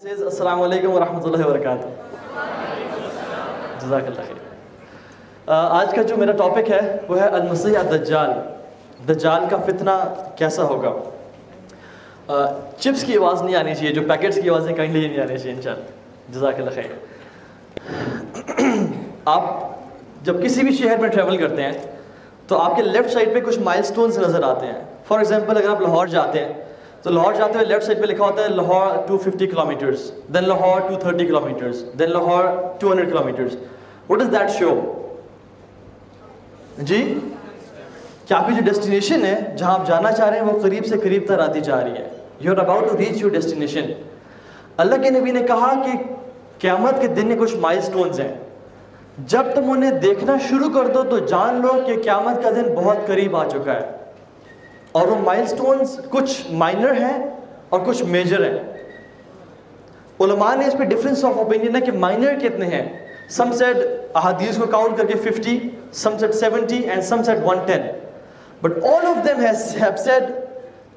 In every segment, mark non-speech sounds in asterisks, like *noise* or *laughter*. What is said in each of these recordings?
السلام علیکم ورحمۃ اللہ وبرکاتہ جزاک اللہ خیر آج کا جو میرا ٹاپک ہے وہ ہے المسیح الدجال دجال کا فتنہ کیسا ہوگا چپس کی آواز نہیں آنی چاہیے جو پیکٹس کی آوازیں کہیں نہیں آنی چاہیے انشاءاللہ جزاک اللہ خیر آپ جب کسی بھی شہر میں ٹریول کرتے ہیں تو آپ کے لیفٹ سائڈ پہ کچھ مائل سٹونز نظر آتے ہیں فار ایگزامپل اگر آپ لاہور جاتے ہیں تو لاہور جاتے ہوئے لیفٹ سائڈ پہ لکھا ہوتا ہے Lahore 250 kilometres then Lahore 230 kilometres then Lahore 200 kilometres what is that show جی؟ کہ آپ کی جو ڈیسٹینیشن ہے، جہاں آپ جانا چاہ رہے ہیں، وہ قریب سے قریب تر آتی جا رہی ہے. You are about to reach your destination اللہ کے نبی نے کہا کہ قیامت کے دن میں کچھ مائل سٹونز ہیں. جب تم انہیں دیکھنا شروع کر دو، تو جان لو کہ قیامت کا دن بہت قریب آ چکا ہے. اور وہ مائل سٹونز کچھ مائنر ہیں اور کچھ میجر ہیں۔ علماء نے اس پہ ڈفرینس آف اوپینین ہے کہ مائنر کتنے ہیں۔ سم سیٹ احادیث کو کاؤنٹ کر کے 50 some said 70 and some said 110 but all of them have said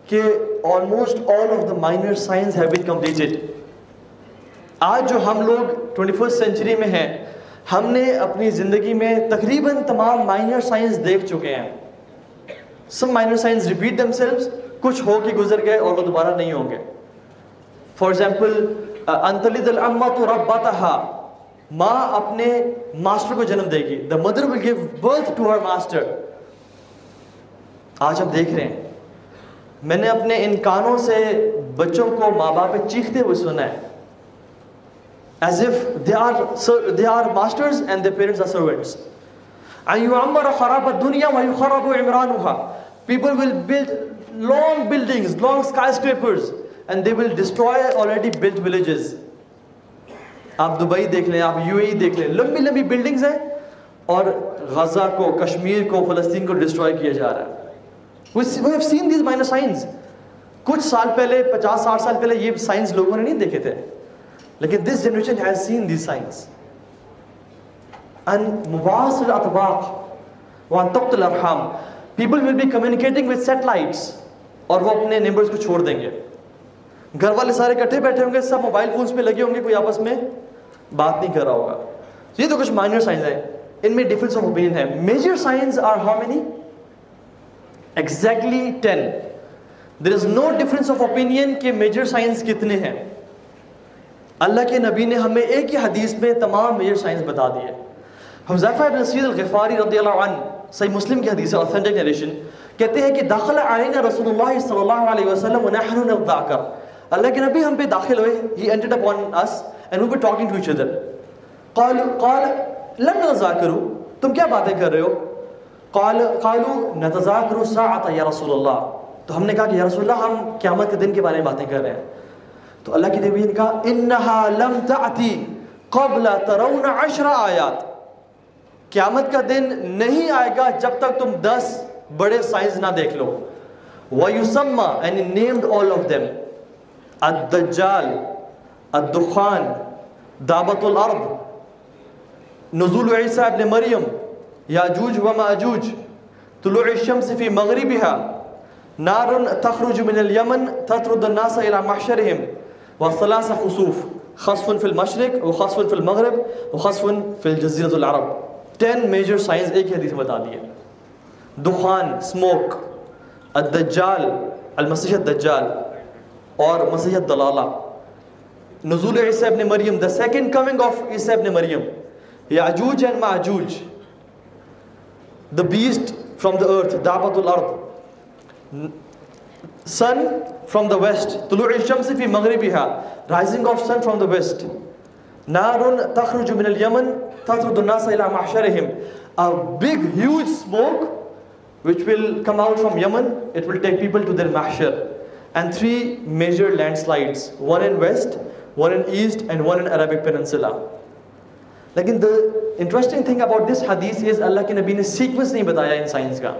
کہ almost all of the minor signs have been completed آج جو ہم لوگ ٹوئنٹی فرسٹ سینچری میں ہیں، ہم نے اپنی زندگی میں تقریباً تمام مائنر سائنس دیکھ چکے ہیں۔ Some minor signs repeat themselves کچھ ہو کے گزر گئے اور وہ دوبارہ نہیں ہوں گے. فار ایگزامپل انتلد الامت ربتہا ماں اپنے ماسٹر کو جنم دے گی. The mother will give birth to her master آج ہم دیکھ رہے ہیں. میں نے اپنے ان کانوں سے بچوں کو ماں باپ چیختے ہوئے سنا ہے. As if they are they are masters and their parents are servants. And yu'ammar kharab ad-dunya wa people will build long buildings long skyscrapers and they will destroy already built villages. آپ Dubai دیکھ لیں، آپ you اے دیکھ لیں، لمبی لمبی buildings ہیں اور غزہ کو، کشمیر کو، فلسطین کو ڈسٹروائے کیا جا رہا ہے۔ We have seen these minor کچھ سال پہلے، پچاس ساٹھ سال پہلے یہ سائنس لوگوں نے نہیں دیکھے تھے۔ لیکن this generation has seen these signs in مواصل اطباق، وان تقت الارحام۔ People will be communicating with satellites اور وہ اپنے نیبرز کو چھوڑ دیں گے۔ گھر والے سارے کٹھے بیٹھے ہوں گے، سب موبائل فونس پہ لگے ہوں گے، کوئی آپس میں بات نہیں کر رہا ہوگا۔ یہ تو کچھ مائنر سائنس ہیں۔ ان میں ڈفرینس آف اوپینین ہے۔ Major signs are how many exactly ten there is no difference of opinion کہ میجر سائنس کتنے ہیں۔ اللہ کے نبی نے ہمیں ایک ہی حدیث میں تمام میجر سائنس بتا دیے۔ حذیفہ ابن سید الغفاری رضی اللہ عنہ صحیح مسلم کی حدیث ہے اوتھینٹک نریشن کہتے ہیں کہ داخل علینا رسول اللہ صلی اللہ علیہ وسلم ونحن نذاکر. اللہ کے نبی ہم پہ داخل ہوئے، he entered upon us and we were talking to each other. قال قال، لم نذاکروا تم کیا باتیں کر رہے ہو؟ قال قالوا نتذاکر الساعة یا رسول اللہ تو ہم نے کہا کہ یا رسول اللہ ہم قیامت کے دن کے بارے میں باتیں کر رہے ہیں. تو اللہ کے نبی نے کہا، انہا لم تأتی قبل ترون عشر آیات. قیامت کا دن نہیں آئے گا جب تک تم دس بڑے سائنس نہ دیکھ لو۔ وَيُسَمَّا and یعنی he named all of them الدجال، الدخان دعبت الارض، نزول عیسیٰ ابن مریم، یاجوج و ماجوج، طلوع الشمس فی مغربها نار تخرج من اليمن تطرد الناس الى محشرهم وثلاث خسوف، خصف في المشرق وخصف في المغرب وخصف في الجزيرة العرب۔ 10 major signs ایک ہی حدیث میں بتا دیے دخان، smoke الدجال، المسیح الدجال اور مسیح الدلالہ نزول عیسیٰ ابن مریم، the second coming of عیسیٰ ابن مریم۔ یعجوج and معجوج۔ The beast from the earth دعبت الارض۔ Sun from the west طلوع الشمس في مغربها rising of sun from the west نار تخرج من اليمن تطرد الناس إلى محشرهم a big huge smoke which will come out from Yemen it will take people to their mahshar and three major landslides one in west one in east and one in Arabic peninsula لیکن the interesting thing about this hadith is اللہ کے نبی نے sequence نہیں بتایا ان science کا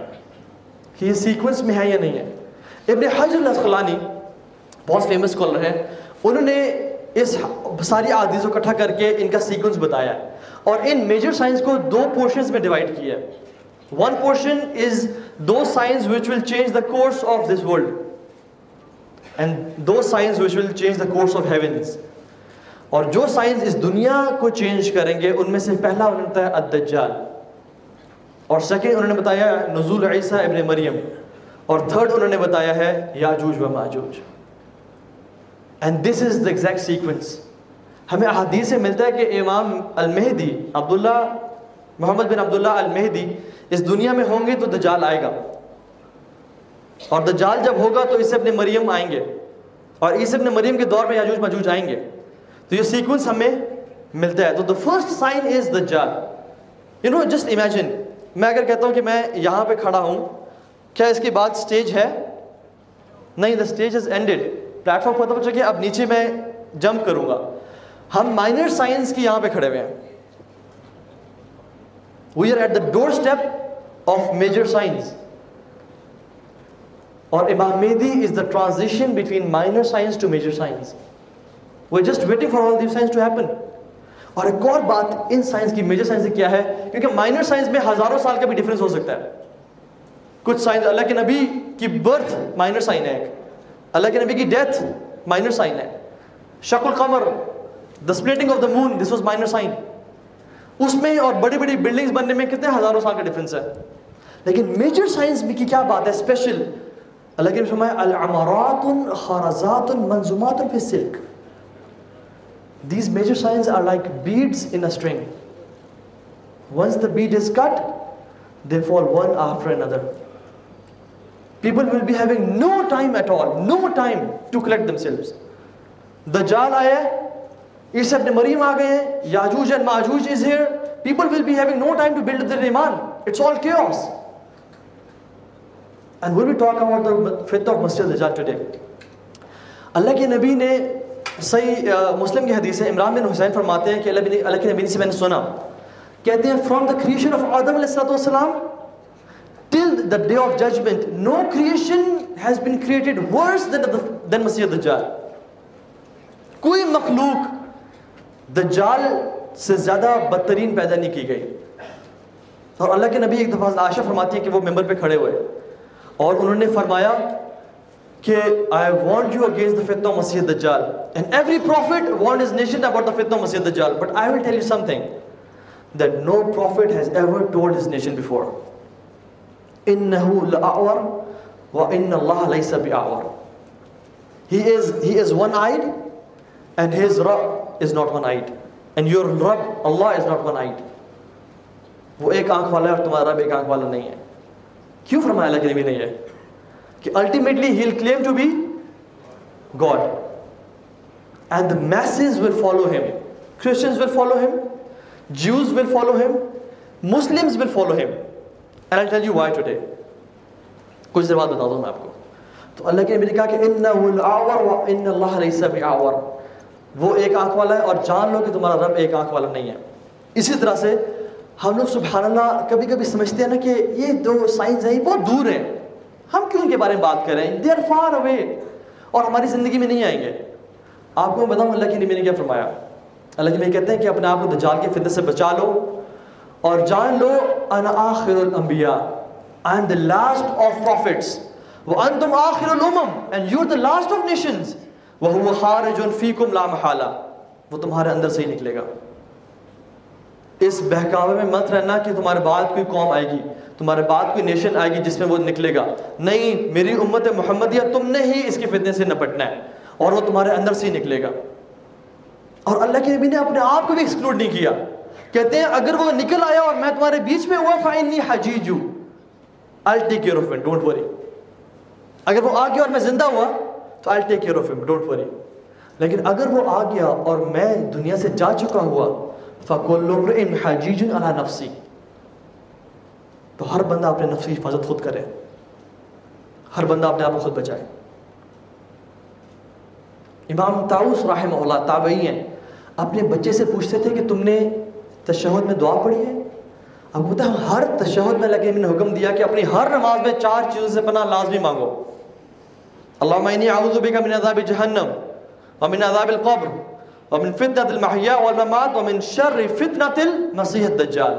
کہ یہ sequence میں ہے یا نہیں ہے ابن حجر الاسقلانی بہت فیمس اسکالر ہیں انہوں نے اس ساری عادیث کو اکٹھا کر کے ان کا سیکوینس بتایا ہے اور ان میجر سائنس کو دو پورشنز میں ڈیوائڈ کیا ہے۔ One portion is two signs which will change the course of this world and two signs which will change the course of heavens اور جو سائنس اس دنیا کو چینج کریں گے، ان میں سے پہلا انہوں نے بتایا الدجال۔ اور سیکنڈ انہوں نے بتایا نزول عیسیٰ ابن مریم۔ اور تھرڈ انہوں نے بتایا ہے یاجوج و ماجوج۔ And this is the exact sequence ہمیں احادیث سے ملتا ہے کہ امام المہدی عبداللہ محمد بن عبداللہ المہدی اس دنیا میں ہوں گے تو دجال آئے گا۔ اور دجال جب ہوگا تو اس سے اپنے مریم آئیں گے۔ اور اس اپنے مریم کے دور میں یاجوج ماجوج آئیں گے۔ تو یہ سیکوینس ہمیں ملتا ہے۔ تو دا فرسٹ سائن از دجال۔ یو نو جسٹ امیجن میں اگر کہتا ہوں کہ میں یہاں پہ کھڑا ہوں، کیا اس کے بعد سٹیج ہے؟ نہیں the stage is ended platform ختم ہو چکے، اب نیچے میں جمپ کروں گا۔ ہم مائنر سائنس کی یہاں پہ کھڑے ہوئے ہیں۔ We are at the doorstep of major signs اور امام میدی is the transition between minor signs to major signs we just waiting for all the signs to happen اور ایک اور بات ان سائنس کی میجر سائنس کیا ہے؟ کیونکہ مائنر سائنس میں ہزاروں سال کا بھی ڈفرینس ہو سکتا ہے۔ کچھ سائنس اللہ کے نبی کی برتھ مائنر سائن ہے ایک۔ اللہ کے نبی کی ڈیتھ مائنر سائن ہے۔ شک القمر the splitting of the moon this was minor sign اس میں اور بڑی بڑی بلڈنگز بننے میں کتنے ہزاروں سال کا ڈفرینس ہے لیکن میجر سائنس میں کی کیا بات ہے اسپیشل اللہ کے فرمایا العمارات خارزات منظومات فی silk these These major signs are like beads in a string. Once the bead is cut, they fall one after another. People will be having no time at all, no time to collect themselves. Dajjal آیا عیسی ابن مریم آ گئے ہیں یاجوج and Majuj is here. People will be having no time to build their iman it's all chaos. And we'll be talking about the fifth of Masjid Dajjal today. اللہ کے نبی نے صحیح مسلم کی حدیث ہے عمران بن حسین فرماتے ہیں کہ اللہ, بن اللہ کے نبی سے میں نے سنا۔ کہتے ہیں فرام دا کریشن آف آدم علیہ السلام till the day of judgement no creation has been created worse than مسیح دجال کوئی مخلوق دجال سے زیادہ بدترین پیدا نہیں کی گئی اور اللہ کے نبی ایک دفعہ عائشہ فرماتی ہے کہ وہ ممبر پہ کھڑے ہوئے اور انہوں نے فرمایا کہ I want you against the فتنہ مسیح دجال and every prophet want his nation about the فتنہ مسیح دجال but I will tell you something that no prophet has ever told his nation before انہو لآور و ان اللہ لیس بآور he is he is one eyed and he is is not one eyed and your رب اللہ از ناٹ ون آئٹ وہ ایک آنکھ والا ہے اور تمہارا رب ایک آنکھ والا نہیں ہے کیوں فرمایا اللہ کے نبی نہیں ہے کہ ultimately he'll claim to be God and the masses will follow him Christians will follow him Jews will follow him Muslims will follow him and I tell you why today کچھ دیر بعد بتا دوں میں آپ کو تو اللہ کے نبی نے کہا کہ ان الاعور و ان اللہ وہ ایک آنکھ والا ہے اور جان لو کہ تمہارا رب ایک آنکھ والا نہیں ہے۔ اسی طرح سے ہم لوگ سبحان اللہ کبھی کبھی سمجھتے ہیں نا کہ یہ دو سائنس ہیں بہت دور ہیں۔ ہم کیوں ان کے بارے میں بات کر رہے ہیں دے آر فار اوے اور ہماری زندگی میں نہیں آئیں گے۔ آپ کو میں بتاؤں اللہ کی نبی نے کیا فرمایا؟ اللہ کی نبی کہتے ہیں کہ اپنے آپ کو دجال کے فتنہ سے بچا لو اور جان لو، انا آخر الانبیاء، I am the last of prophets وَأَنْتُمْ آخر الامم، and you're the last of nations وَهُوَ خَارِجٌ فِيكُمْ لَا مَحَالَ۔ وہ تمہارے اندر سے ہی نکلے گا۔ اس بہکاوے میں مت رہنا کہ تمہارے بعد کوئی قوم آئے گی۔ تمہارے بعد کوئی نیشن آئے گی جس میں وہ نکلے گا۔ نہیں، میری امت محمدیہ، تم نے ہی اس کے فتنے سے نپٹنا ہے۔ اور وہ تمہارے اندر سے ہی نکلے گا۔ اور اللہ کے نبی نے اپنے آپ کو بھی ایکسکلوڈ نہیں کیا۔ کہتے ہیں، اگر وہ نکل آیا اور میں تمہارے بیچ میں ہوا فائنلی حجیجو I'll take care of it don't اگر وہ آ گیا اور میں زندہ ہوا تو I'll take care of him don't worry. لیکن اگر وہ آ گیا اور میں دنیا سے جا چکا ہوا فَقُلُّ حَجِيجٌ عَلَى نَفْسِي تو ہر بندہ اپنے نفس کی حفاظت خود کرے۔ ہر بندہ اپنے آپ کو خود بچائے۔ امام تاؤس رحمہ اللہ، تابعی ہیں۔ اپنے بچے سے پوچھتے تھے کہ تم نے تشہد میں دعا پڑھی ہے؟ اب ہوتا ہے ہر تشہد میں لگے نے حکم دیا کہ اپنی ہر نماز میں چار چیزوں سے پناہ لازمی مانگو۔ اللہم انی اعوذ بکا من عذاب جہنم ومن عذاب القبر ومن فتنة المحیاء والممات ومن شر فتنة المسیح الدجال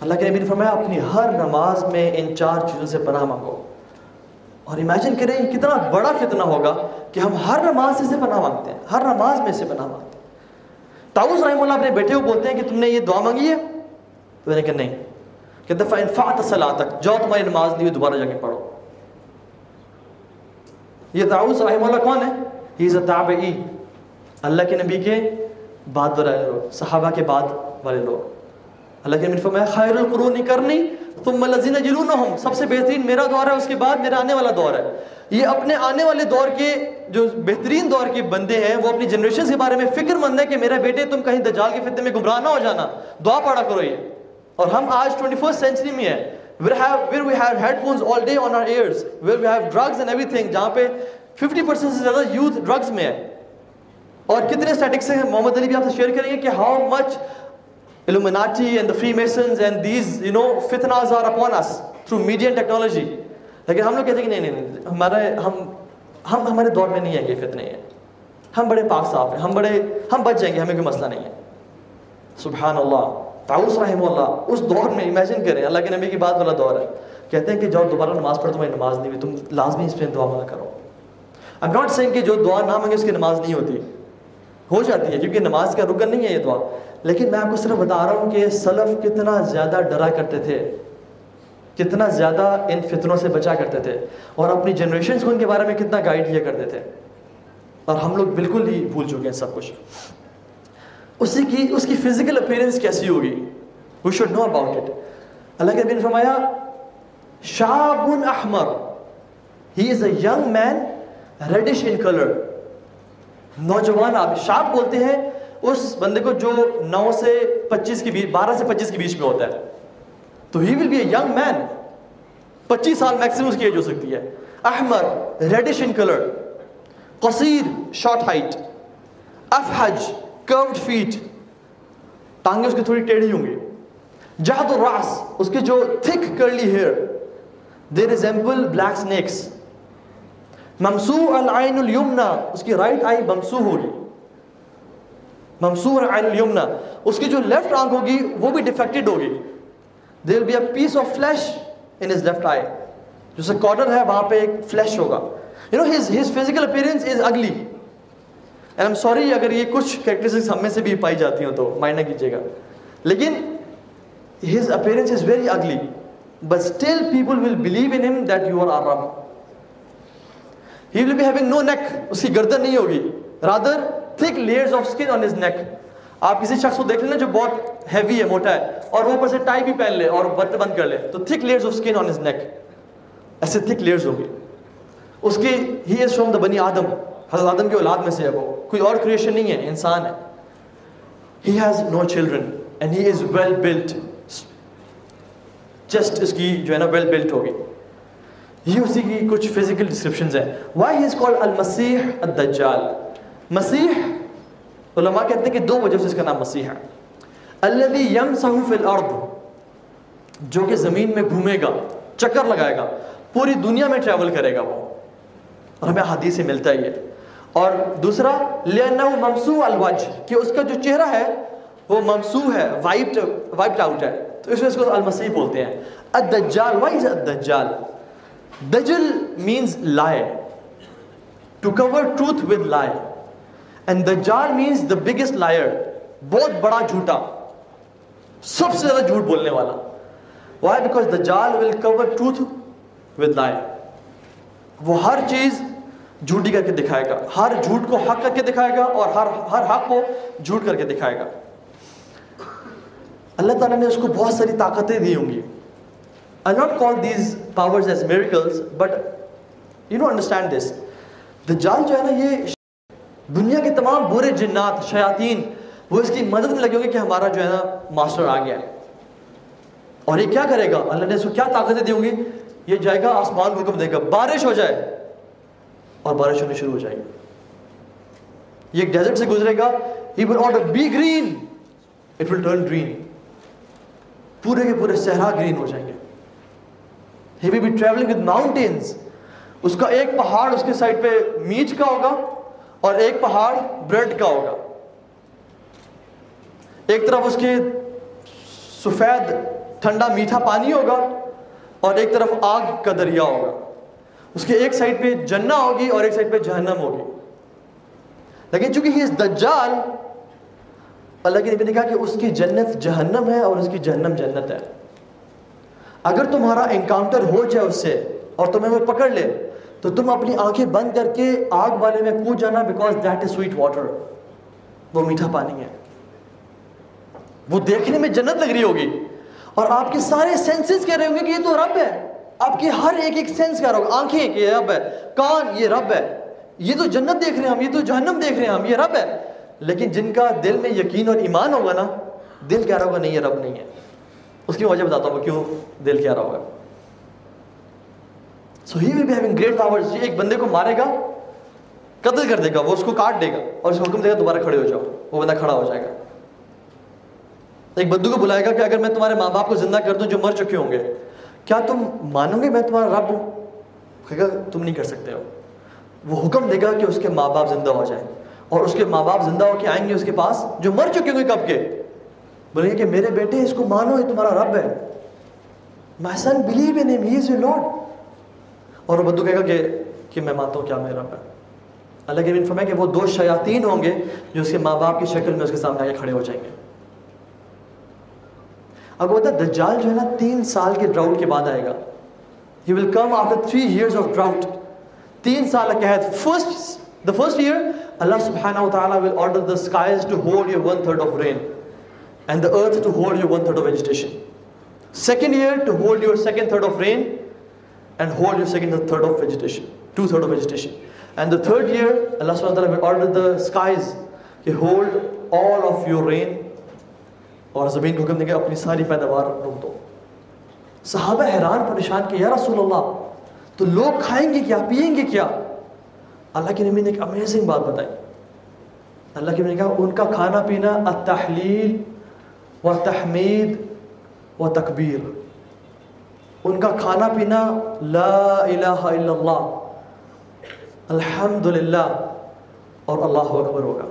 اللہ کے نبی نے فرمایا، اپنی ہر نماز میں ان چار چیزوں سے پناہ مانگو۔ اور امیجن کریں یہ کتنا بڑا فتنہ ہوگا کہ ہم ہر نماز سے پناہ مانگتے ہیں، ہر نماز میں سے پناہ مانگتے ہیں۔ تاؤس رحمہ اللہ اپنے بیٹے کو بولتے ہیں کہ تم نے یہ دعا مانگی ہے؟ تو میں نے کہا، نہیں۔ کہ دفعہ انفاط صلاح تک جاؤ تمہاری نماز نہیں ہوئی، دوبارہ جا کے پڑھو۔ یہ تاؤس رحمہ اللہ کون ہے؟ ہی از اے تابعی اللہ کے نبی کے بعد والے لوگ، صحابہ کے بعد والے لوگ۔ اللہ کے نبی فرمایا خیر القرون کرنی تم الذین جلونہم سب سے بہترین میرا دور ہے، اس کے بعد میرا آنے والا دور ہے۔ یہ اپنے آنے والے دور کے جو بہترین دور کے بندے ہیں، وہ اپنی جنریشن کے بارے میں فکر مند ہے کہ میرے بیٹے، تم کہیں دجال کے فتنے میں گمراہ نہ ہو جانا۔ دعا پڑھا کرو یہ۔ اور ہم آج ٹوئنٹی فرسٹ سینچری میں ہیں۔ Where have where we have headphones all day on our ears? Where we have drugs and everything? جہاں پہ 50% سے زیادہ یوتھ ڈرگز میں ہے۔ اور کتنے اسٹیٹکس ہیں؟ محمد علی بھی آپ سے شیئر کریں گے کہ how much Illuminati and the Freemasons and these, you know, fitnas are upon us through media and technology. لیکن ہم لوگ کہتے ہیں کہ نہیں نہیں نہیں ہمارے ہم ہم ہمارے دور میں نہیں ہیں یہ فتنے ہیں۔ ہم بڑے پاک صاف ہیں ہم بڑے ہم بچ جائیں گے ہمیں کوئی مسئلہ نہیں ہے۔ سبحان اللہ۔ تاؤس رحمہ اللہ، اس دور میں امیجن کریں، اللہ کے نبی کی بات والا دور ہے۔ کہتے ہیں کہ جاؤ دوبارہ نماز پڑھو تمہیں نماز نہیں ہوئی، تم لازمی اس پہ دعا مانگا کرو۔ I'm not saying کہ جو دعا نہ مانگے اس کی نماز نہیں ہوتی۔ ہو جاتی ہے، کیونکہ نماز کا رکن نہیں ہے یہ دعا۔ لیکن میں آپ کو صرف بتا رہا ہوں کہ سلف کتنا زیادہ ڈرا کرتے تھے۔ کتنا زیادہ ان فتنوں سے بچا کرتے تھے۔ اور اپنی جنریشنز کو ان کے بارے میں کتنا گائیڈ کیا کرتے تھے۔ اور ہم لوگ بالکل ہی بھول چکے ہیں سب کچھ۔ اسی کی، اس کی فزیکل اپیرنس کیسی ہوگی؟ We should know about it اللہ کے نبی نے فرمایا شاب احمر. He is a young man reddish in colour نوجوان آپ شاب بولتے ہیں، اس بندے کو جو نو سے پچیس کے بیچ، بارہ سے پچیس کے بیچ میں ہوتا ہے. تو ہی ول بی اے ینگ مین پچیس سال میکسیمم اس کی ایج ہو سکتی ہے. احمر ریڈش ان کلر قصیر شارٹ ہائٹ افحج کروڈ فیٹ ٹانگیں اس کی تھوڑی ٹیڑھی ہوں گی۔ جہد الراس اس کے جو thick curly hair they resemble black snakes ممسوع العین الیمنا، اس کی رائٹ آئی ممسوع ہوگی۔ ممسوع العین الیمنا، اس کی جو لیفٹ آنکھ ہوگی، وہ بھی ڈیفیکٹڈ ہوگی۔ There will be a piece of flesh in his left eye جو سے کارنر ہے، وہاں پہ ایک فلیش ہوگا۔ You know his his physical appearance is ugly and um sorry اگر یہ کچھ کریکٹرسٹکس ہم میں سے بھی پائی جاتی ہوں تو مائنڈ نہ کیجیے گا۔ لیکن his appearance is very ugly but still people will believe in him that you are are رب ہی ول بی ہیونگ نو نیک اس کی گردن نہیں ہوگی. Rather thick layers of skin on his neck آپ کسی شخص کو دیکھ لیں جو بہت ہیوی ہے، موٹا ہے، اور وہ اوپر سے ٹائی بھی پہن لے اور بت بند کر لے، تو thick layers of skin on his neck ایسے تھک لیئرز ہوگی اس کی ہی از فرام دا بنی آدم حضرت آدم کے اولاد میں سے ہے وہ۔ کوئی اور کریشن نہیں ہے، انسان ہے۔ He has no children and he is well built just اس کی جو ہے نا ویل بلٹ ہوگی۔ یہ اسی کی کچھ فزیکل ڈسکرپشنز ہیں۔ وائی ہی از کالڈ المسیح الدجال مسیح علماء کہتے ہیں کہ دو وجہ سے اس کا نام مسیح ہے۔ الذي يمسح في الارض، جو کہ زمین میں گھومے گا، چکر لگائے گا، پوری دنیا میں ٹریول کرے گا وہ۔ اور ہمیں حدیث سے ملتا ہی ہے اور دوسرا، لِأَنَّهُ ممسوح الوجہ کہ اس کا جو چہرہ ہے، وہ ممسوح ہے وائپڈ وائپڈ آؤٹ ہے۔ تو اس وجہ اس کو المسیح بولتے ہیں۔ الدجال وائی از الدجال؟ دجل means lie. To cover truth with lie. And dajjal means the biggest liar بہت بڑا جھوٹا، سب سے زیادہ جھوٹ بولنے والا۔ Why? Because dajjal will cover truth with lie. وہ ہر چیز جھوٹی کر کے دکھائے گا۔ ہر جھوٹ کو حق کر کے دکھائے گا اور ہر ہر حق کو جھوٹ کر کے دکھائے گا۔ اللہ تعالیٰ نے اس کو بہت ساری طاقتیں دی ہوں گی۔ I'll not call these powers as miracles, but you know understand this. دجال جو ہے نا یہ دنیا کے تمام برے جنات شیاطین وہ اس کی مدد میں لگے ہوں گے کہ ہمارا جو ہے نا ماسٹر آ گیا ہے اور یہ کیا کرے گا؟ اللہ نے اس کو کیا طاقتیں دی ہوں گی؟ یہ جائے گا آسمان کو حکم دے گا۔ بارش ہو جائے۔ اور بارش ہونی شروع ہو جائے گی۔ یہ ایک ڈیزرٹ سے گزرے گا۔ He will order be green. It will turn green. پورے کے پورے صحرا گرین ہو جائیں گے۔ He will be traveling with mountains. اس کا ایک پہاڑ اس کے سائڈ پہ میٹ کا ہوگا اور ایک پہاڑ بریڈ کا ہوگا۔ ایک طرف اس کے سفید ٹھنڈا میٹھا پانی ہوگا اور ایک طرف آگ کا دریا ہوگا۔ اس کے ایک سائڈ پہ جنہ ہوگی اور ایک سائڈ پہ جہنم ہوگی۔ لیکن چونکہ ہی اس دجال اللہ کے نبی نے کہا کہ اس کی جنت جہنم ہے اور اس کی جہنم جنت ہے۔ اگر تمہارا انکاؤنٹر ہو جائے اس سے اور تمہیں وہ پکڑ لے، تو تم اپنی آنکھیں بند کر کے آگ والے میں کود جانا because that is sweet water وہ میٹھا پانی ہے۔ وہ دیکھنے میں جنت لگ رہی ہوگی اور آپ کے سارے سینسز کہہ رہے ہوں گے کہ یہ تو رب ہے۔ آپ کی ہر ایک ایک سینس کہہ رہا ہوگا آنکھیں کہ یہ رب ہے، کان یہ رب ہے۔ یہ تو جنت دیکھ رہے ہیں ہم، یہ تو جہنم دیکھ رہے ہیں ہم، یہ رب ہے۔ لیکن جن کا دل میں یقین اور ایمان ہوگا نا، دل کہہ رہا ہوگا؟ نہیں، یہ رب نہیں ہے۔ اس کی وجہ بتاتا ہوں کیوں دل کہہ رہا ہوگا۔ So he will be having great powers یہ ایک بندے کو مارے گا، قتل کر دے گا، وہ اس کو کاٹ دے گا اور اس کو حکم دے گا دوبارہ کھڑے ہو جاؤ، وہ بندہ کھڑا ہو جائے گا۔ ایک بدو کو بلائے گا کہ اگر میں تمہارے ماں باپ کو زندہ کر دوں جو مر چکے ہوں گے کیا تم مانو گے میں تمہارا رب ہوں؟ کہے گا، تم نہیں کر سکتے ہو۔ وہ حکم دے گا کہ اس کے ماں باپ زندہ ہو جائیں اور اس کے ماں باپ زندہ ہو کے آئیں گے اس کے پاس جو مر چکے ہوں گے کب کے۔ بولیں گے کہ میرے بیٹے، اس کو مانو، یہ تمہارا رب ہے۔ My son believe in he is your lord اور وہ بدو کہے گا کہ کہ میں مانتا ہوں کیا میرا رب ہے۔ اللہ کے بن فرمائے کہ وہ دو شیاطین ہوں گے جو اس کے ماں باپ کی شکل میں اس کے سامنے آگے کھڑے ہو جائیں گے۔ اب وہ دجال جو ہے نا تین سال کے ڈراؤٹ کے بعد آئے گا. He will come after three years of drought تین سال کے قحط فرسٹ دا فرسٹ ایئر اللہ سبحانہ و تعالیٰ will order the skies to hold your one third of rain and the earth to hold your one third of vegetation second year to hold your second third of rain and hold your second third of vegetation two third of vegetation and the third year اللہ سبحانہ و تعالیٰ will order the skies کہ hold all of your rain اور زمین کو حکم دیں گے اپنی ساری پیداوار روک دو۔ صحابہ حیران پریشان کہ، یا رسول اللہ، تو لوگ کھائیں گے کیا؟ پئیں گے کیا؟ اللہ کے نبی نے ایک امیزنگ بات بتائی۔ اللہ کے نبی نے کہا، ان کا کھانا پینا التحلیل و تحمید و تکبیر ان کا کھانا پینا لا الہ الا اللہ۔ الحمد للہ اور اللہ اکبر ہوگا۔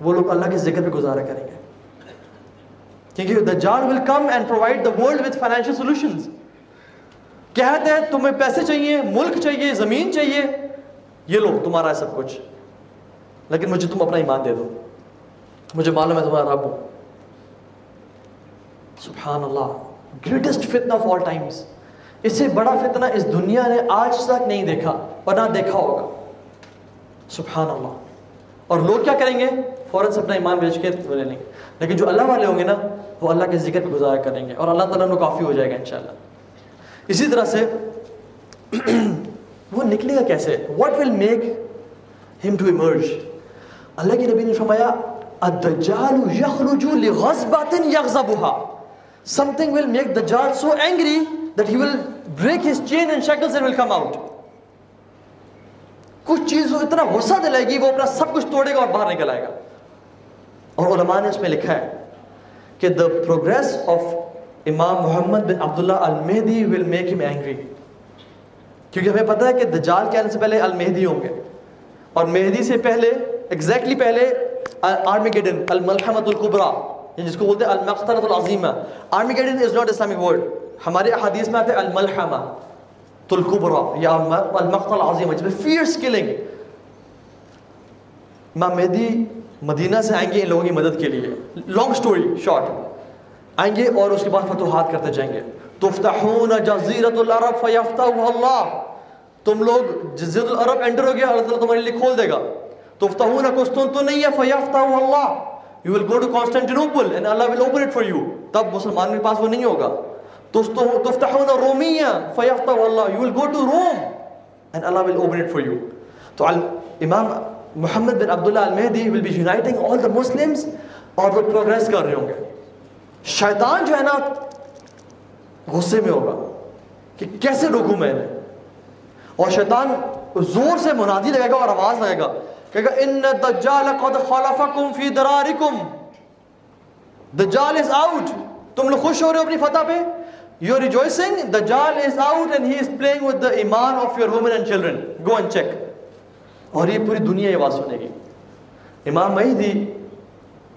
وہ لوگ اللہ کے ذکر پہ گزارا کریں گے۔ کیونکہ دجال will come and provide the world with financial solutions کہتے ہیں، تمہیں پیسے چاہیے، ملک چاہیے، زمین چاہیے. یہ لو تمہارا ہے سب کچھ. لیکن مجھے تم اپنا ایمان دے دو. مجھے معلوم ہے تمہارا رب. ہوں سبحان اللہ گریٹسٹ فتنہ آف آل ٹائمز اس سے بڑا فتنہ اس دنیا نے آج تک نہیں دیکھا اور نہ دیکھا ہوگا. سبحان اللہ اور لوگ کیا کریں گے؟ فوراً سے اپنا ایمان بیچ کے لے لیں گے. لیکن جو اللہ والے ہوں گے نا وہ اللہ کے ذکر پہ گزارا کریں گے اور اللہ تعالیٰ کافی ہو جائے گا انشاءاللہ۔ اسی طرح سے *clears throat* وہ نکلے گا کیسے؟ What will make him to emerge اللہ کے نبی نے فرمایا، الدجال یخرج لغضبات یغضبها۔ Something will make dajjal so angry that he will break his chain and shackles and will come out کچھ چیز وہ اتنا غصہ دلائے گی، وہ اپنا سب کچھ توڑے گا اور باہر نکل آئے گا۔ اور علماء نے اس میں لکھا ہے کہ دا پروگرس آف امام محمد بن عبداللہ المہدی ول میک ہم اینگری کیونکہ ہمیں پتہ ہے کہ دجال کے آنے سے پہلے المہدی ہوں گے۔ اور مہدی سے پہلے ایگزیکٹلی پہلے آرمی گیڈن الملحمت القبرا جس کو بولتے ہیں المقتلت العظیمہ Armageddon is not Islamic word ہمارے حدیث میں آتے ہیں الملحمہ القبرا یا المقتل العظیمہ جس میں فیئرس کلنگ امام مہدی مدینہ سے آئیں گے ان لوگوں کی مدد کے لیے. لانگ سٹوری شارٹ آئیں گے اور اس کے بعد فتوحات کرتے جائیں گے. تفتحون جزیرت العرب فیفتح اللہ. تم لوگ جزیرت العرب انٹر ہو گیا اللہ تعالیٰ تمہارے لیے کھول دے گا. تفتحون قسطنطنیہ فیفتح اللہ. You will go to Constantinople and Allah will open it for you. تب مسلمان کے پاس وہ نہیں ہوگا. تفتحون رومیہ فیفتح اللہ. You will go to Rome and Allah will open it for you. تو امام محمد بن عبداللہ المہدی will be uniting all the Muslims اور وہ پروگریس کر رہے ہوں گے۔ شیطان جو ہے نا، غصے میں ہوگا کہ کیسے روکوں میں نے اور شیطان زور سے منادی لگے گا اور آواز لگے گا کہ ان دجال قد خلفکم فی درارکم۔ دجال is out تم لوگ خوش ہو رہے ہو اپنی فتح پہ؟ You are rejoicing دجال is out and he is playing with the iman of your women and children go and check اور یہ پوری دنیا یہ بات سنے گی۔ امام مہدی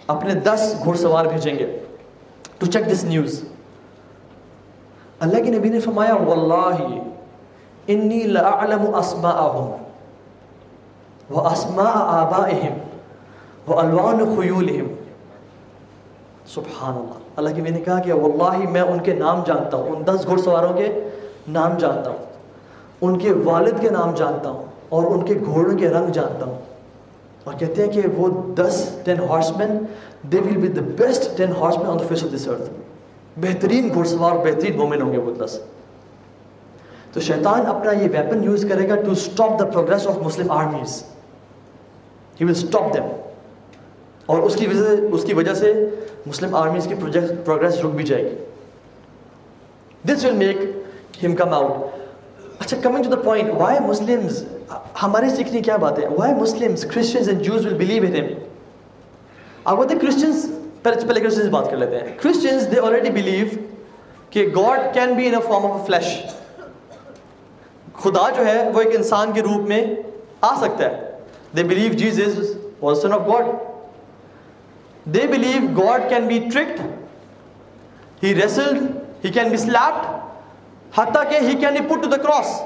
اپنے دس گھوڑ سوار بھیجیں گے۔ ٹو چیک دس نیوز اللہ کے نبی نے فرمایا، واللہ انی لأعلم اسماءهم واسماء آبائهم والوان خیولهم۔ سبحان اللہ اللہ کی میں نے کہا کہ، واللہ میں ان کے نام جانتا ہوں۔ ان دس گھڑ سواروں کے نام جانتا ہوں۔ ان کے والد کے نام جانتا ہوں۔ اور ان کے گھوڑوں کے رنگ جانتا ہوں۔ اور کہتے ہیں کہ وہ this ten horsemen they will be the best ten horsemen on the face of this earth بہترین گھڑ سوار بہترین مومن ہوں گے وہ دس۔ تو شیطان اپنا یہ ویپن یوز کرے گا to stop the progress of Muslim armies he will stop them اور اس کی وجہ سے، اس کی وجہ سے مسلم آرمیز کی پروگرس رک بھی جائے گی۔ This will make him come out اچھا coming to the point why Muslims ہمارے سیکھنے کیا بات ہے؟ Why Muslims Christians and Jews will believe in him آپ بولتے ہیں کرسچنز پہلے پہلے کرسچنز بات کر لیتے ہیں۔ کرسچنز دے آلریڈی بلیو کہ God can be in a form of a flesh خدا جو ہے، وہ ایک انسان کے روپ میں آ سکتا ہے۔ They believe Jesus is was son of God they believe God can be tricked he wrestled he can be slapped حتیٰ کہ he can put to the cross,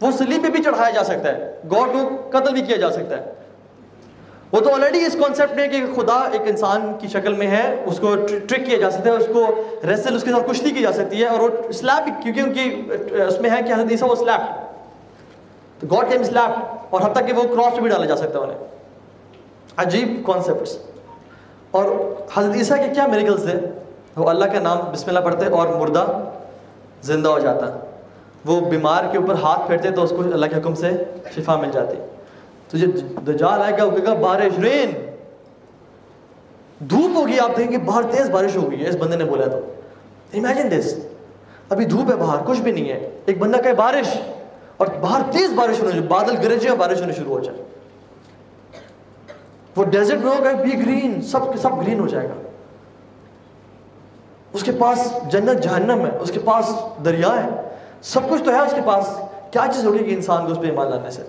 وہ سلیب پہ بھی چڑھایا جا سکتا ہے۔ گاڈ کو قتل بھی کیا جا سکتا ہے۔ وہ تو آلریڈی اس کانسیپٹ میں کہ خدا ایک انسان کی شکل میں ہے، اس کو ٹرک کیا جا سکتا ہے، اس کو ریسل اس کے ساتھ کشتی کی جا سکتی ہے اور وہ سلیب کیونکہ ان کی، اس میں ہے کہ حضرت عیسیٰ وہ سلیب تو گاڈ کین بی سلیب اور حتیٰ کہ وہ کراس پہ بھی ڈالا جا سکتا ہے انہیں۔ عجیب کانسیپٹس اور حضرت عیسیٰ کے کیا میریکلس تھے؟ وہ اللہ کا نام بسم اللہ پڑھتے اور مردہ زندہ ہو جاتا۔ وہ بیمار کے اوپر ہاتھ پھیرتے تو اس کو اللہ کے حکم سے شفا مل جاتی۔ تو جب دجال آئے گا، وہ کہے گا، بارش رین دھوپ ہوگی، آپ دیکھیں گے باہر تیز بارش ہوگی اس بندے نے بولا تو۔ امیجن دس ابھی دھوپ ہے باہر کچھ بھی نہیں ہے۔ ایک بندہ کہے، بارش۔ اور باہر تیز بارش ہونے بادل گرجے اور بارش ہونے شروع ہو جائے۔ وہ ڈیزرٹ میں ہوگا بی گرین سب سب گرین ہو جائے گا۔ اس کے پاس جنت، جہنم ہے، اس کے پاس دریا ہے، سب کچھ تو ہے اس کے پاس۔ کیا چیز ہوگی کہ انسان کو اس پہ ایمان لانے سے؟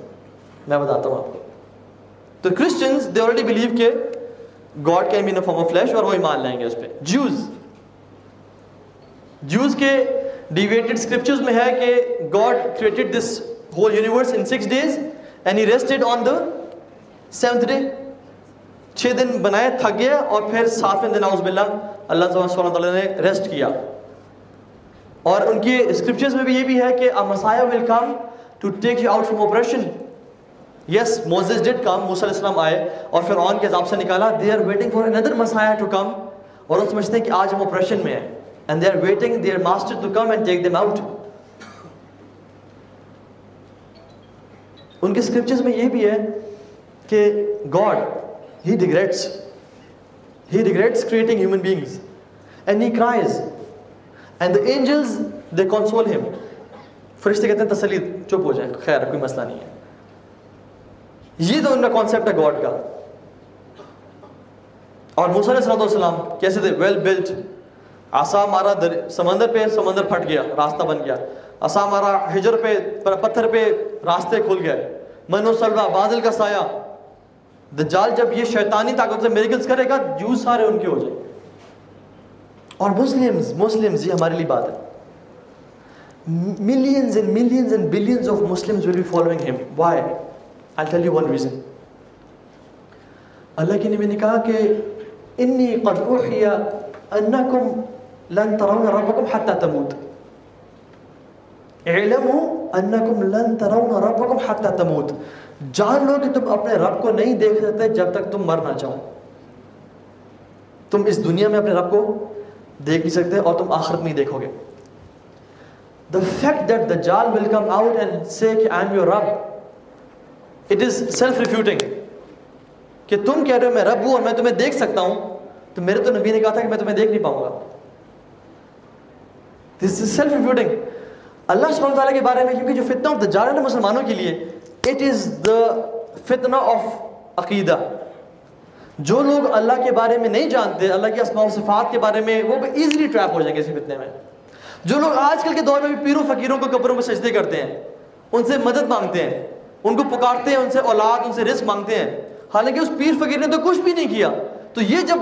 میں بتاتا ہوں آپ کو۔ تو کرسچنز دے آلریڈی بلیو کہ God can be in form of flesh اور وہ ایمان لائیں گے اس پہ۔ جوز جوز کے ڈیویٹڈ اسکرپچرز میں ہے کہ God created this whole universe in six days and he rested on the seventh day چھ دن بنائے تھک گیا اور پھر ساتویں دن اعوذ باللہ اللہ سبحانہ تعالیٰ نے ریسٹ کیا۔ اور ان کی اسکرپچرز میں بھی یہ بھی ہے کہ messiah will come to take you out from operation yes Moses did come موسیٰ علیہ السلام آئے اور پھر آن کے عذاب سے نکالا۔ They are waiting for another messiah to come اور وہ سمجھتے ہیں کہ آج ہم آپریشن میں ہیں۔ And they are waiting their master to come and take them out ان کے اسکرپچرز میں یہ بھی ہے کہ God he regrets he regrets creating human beings and he cries and the angels they console him فرشتے کہتے ہیں، تسلی، چپ ہو جائے. خیر، کوئی مسئلہ نہیں ہے. یہ تو ان کا کانسیپٹ ہے گاڈ کا. اور موسیٰ علیہ السلام کیسے تھے؟ ویل بلٹ آسا مارا در سمندر پہ سمندر پھٹ گیا، راستہ بن گیا. آسا مارا ہجر پہ پتھر پہ راستے کھل گئے. منو سلوا بادل کا سایہ. دجال جب یہ شیطانی طاقت سے میریکلز کرے گا جوز سارے ان کے ہو جائیں۔ اور مسلمز مسلمز، یہ ہمارے لیے بات ہے۔ Millions and millions and billions of Muslims will be following him why I'll tell you one reason. اللہ کے نبی نے کہا کہ انی قد اوحی انکم لن ترون ربکم حتی تموت. اعلموا انکم لن ترون ربکم حتی تموت۔ جان لو کہ تم اپنے رب کو نہیں دیکھ سکتے جب تک تم مر نہ چاہو تم اس دنیا میں اپنے رب کو دیکھ نہیں سکتے اور تم آخرت میں ہی دیکھو گے۔ The fact that the Dajjal will come out and say کہ I am your Rabb it is self refuting کہ تم کہہ رہے ہو میں رب ہوں اور میں تمہیں دیکھ سکتا ہوں، تو میرے تو نبی نے کہا تھا کہ میں تمہیں دیکھ نہیں پاؤں گا۔ This is self refuting اللہ سبحانہ تعالیٰ کے بارے میں کیونکہ جو فتنہ آف دجال ہے نا مسلمانوں کے لیے اٹ از دا فتنہ آف عقیدہ۔ جو لوگ اللہ کے بارے میں نہیں جانتے، اللہ کے اسماء و صفات کے بارے میں، وہ ایزیلی ٹریپ ہو جائیں گے اسی فتنے میں۔ جو لوگ آج کل کے دور میں بھی پیروں، فقیروں کو قبروں میں سجدے کرتے ہیں، ان سے مدد مانگتے ہیں، ان کو پکارتے ہیں، ان سے اولاد، ان سے رزق مانگتے ہیں۔ حالانکہ اس پیر، فقیر نے تو کچھ بھی نہیں کیا۔ تو یہ جب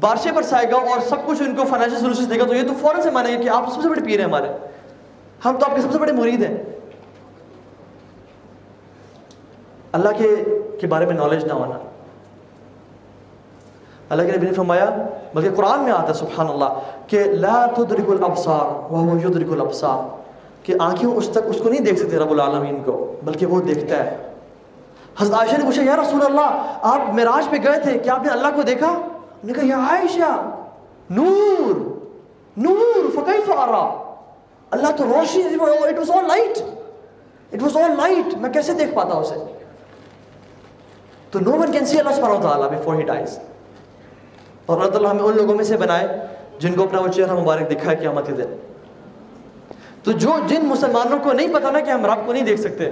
بارشے پر سائے گا اور سب کچھ ان کو فائنینشیل سولوشن دے گا، تو یہ تو فوراً سے مانیں گے کہ آپ سب سے بڑے پیر ہیں ہمارے۔ ہم تو آپ کے سب سے بڑے مرید ہیں۔ اللہ کے کے بارے میں نالج نہ ہونا۔ اللہ کے نبی نے فرمایا، بلکہ قرآن میں آتا ہے سبحان اللہ کہ لا تدرک الابصار وهو يدرك الابصار، کہ آنکھیں اس تک، اس کو نہیں دیکھ سکتے رب العالمین کو، بلکہ وہ دیکھتا ہے۔ حضرت عائشہ نے پوچھا، یا رسول اللہ، آپ معراج پہ گئے تھے، کیا آپ نے اللہ کو دیکھا؟ نے کہا، یا عائشہ، نور نور، فکیف ارا۔ اللہ تو روشنی it was all light it was all light میں کیسے دیکھ پاتا اسے؟ تو نو ون کین سی اللہ سبحانہ وتعالی بیفور ہی ڈائز اور اللہ تعالیٰ ہمیں ان لوگوں میں سے بنائے جن کو اپنا وہ چہرہ مبارک دکھا قیامت کے دن. تو جو جن مسلمانوں کو نہیں پتا نا کہ ہم رب کو نہیں دیکھ سکتے،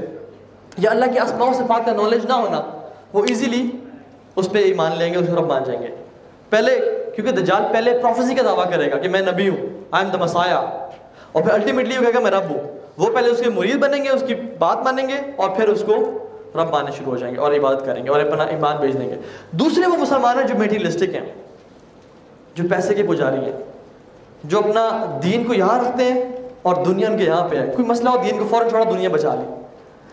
یا اللہ کے اسماء و صفات کا نالج نہ ہونا، وہ ایزیلی اس پہ ایمان لیں گے، اس کو رب مان جائیں گے. پہلے، کیونکہ دجال پہلے پروفیسی کا دعویٰ کرے گا کہ میں نبی ہوں آئی ایم دا مسایا اور پھر الٹیمیٹلی وہ کہے گا میں رب ہوں۔ وہ پہلے اس کے مرید بنیں گے، اس کی بات مانیں گے، اور پھر اس کو رب ماننے شروع ہو جائیں گے اور عبادت کریں گے اور اپنا ایمان بھیج دیں گے۔ دوسرے وہ مسلمان ہیں جو میٹیریلسٹک ہیں، جو پیسے کے پجاری ہیں، جو اپنا دین کو یہاں رکھتے ہیں اور دنیا ان کے یہاں پہ ہے۔ کوئی مسئلہ ہو، دین کو فوراً چھوڑا دنیا بچا لی۔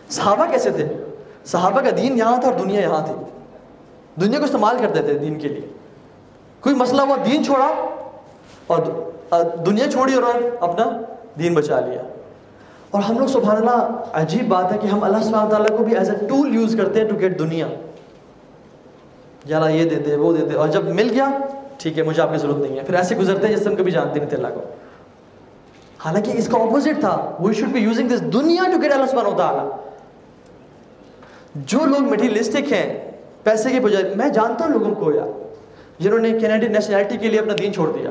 صحابہ کیسے تھے؟ صحابہ کا دین یہاں تھا اور دنیا یہاں تھی۔ دنیا کو استعمال کرتے تھے دین کے لیے۔ کوئی مسئلہ ہوا، دین چھوڑا اور دنیا چھوڑی اور اپنا دین بچا لیا۔ اور ہم لوگ سبحان اللہ، عجیب بات ہے کہ ہم اللہ سبحانہ تعالیٰ کو بھی ایز اے ٹول یوز کرتے ہیں ٹو گیٹ دنیا۔ یار یہ دے دے، وہ دے دے۔ اور جب مل گیا، ٹھیک ہے، مجھے آپ کی ضرورت نہیں ہے۔ پھر ایسے گزرتے ہیں جس سے ہم کبھی جانتے نہیں تھے اللہ کو۔ حالانکہ اس کا اپوزٹ تھا۔ We should be using this دنیا ٹو گیٹ اللہ سبحانہ تعالیٰ جو لوگ میٹیریلسٹک ہیں، پیسے کے بجائے، میں جانتا ہوں لوگوں کو یار، جنہوں نے کینیڈین نیشنلٹی کے لیے اپنا دین چھوڑ دیا۔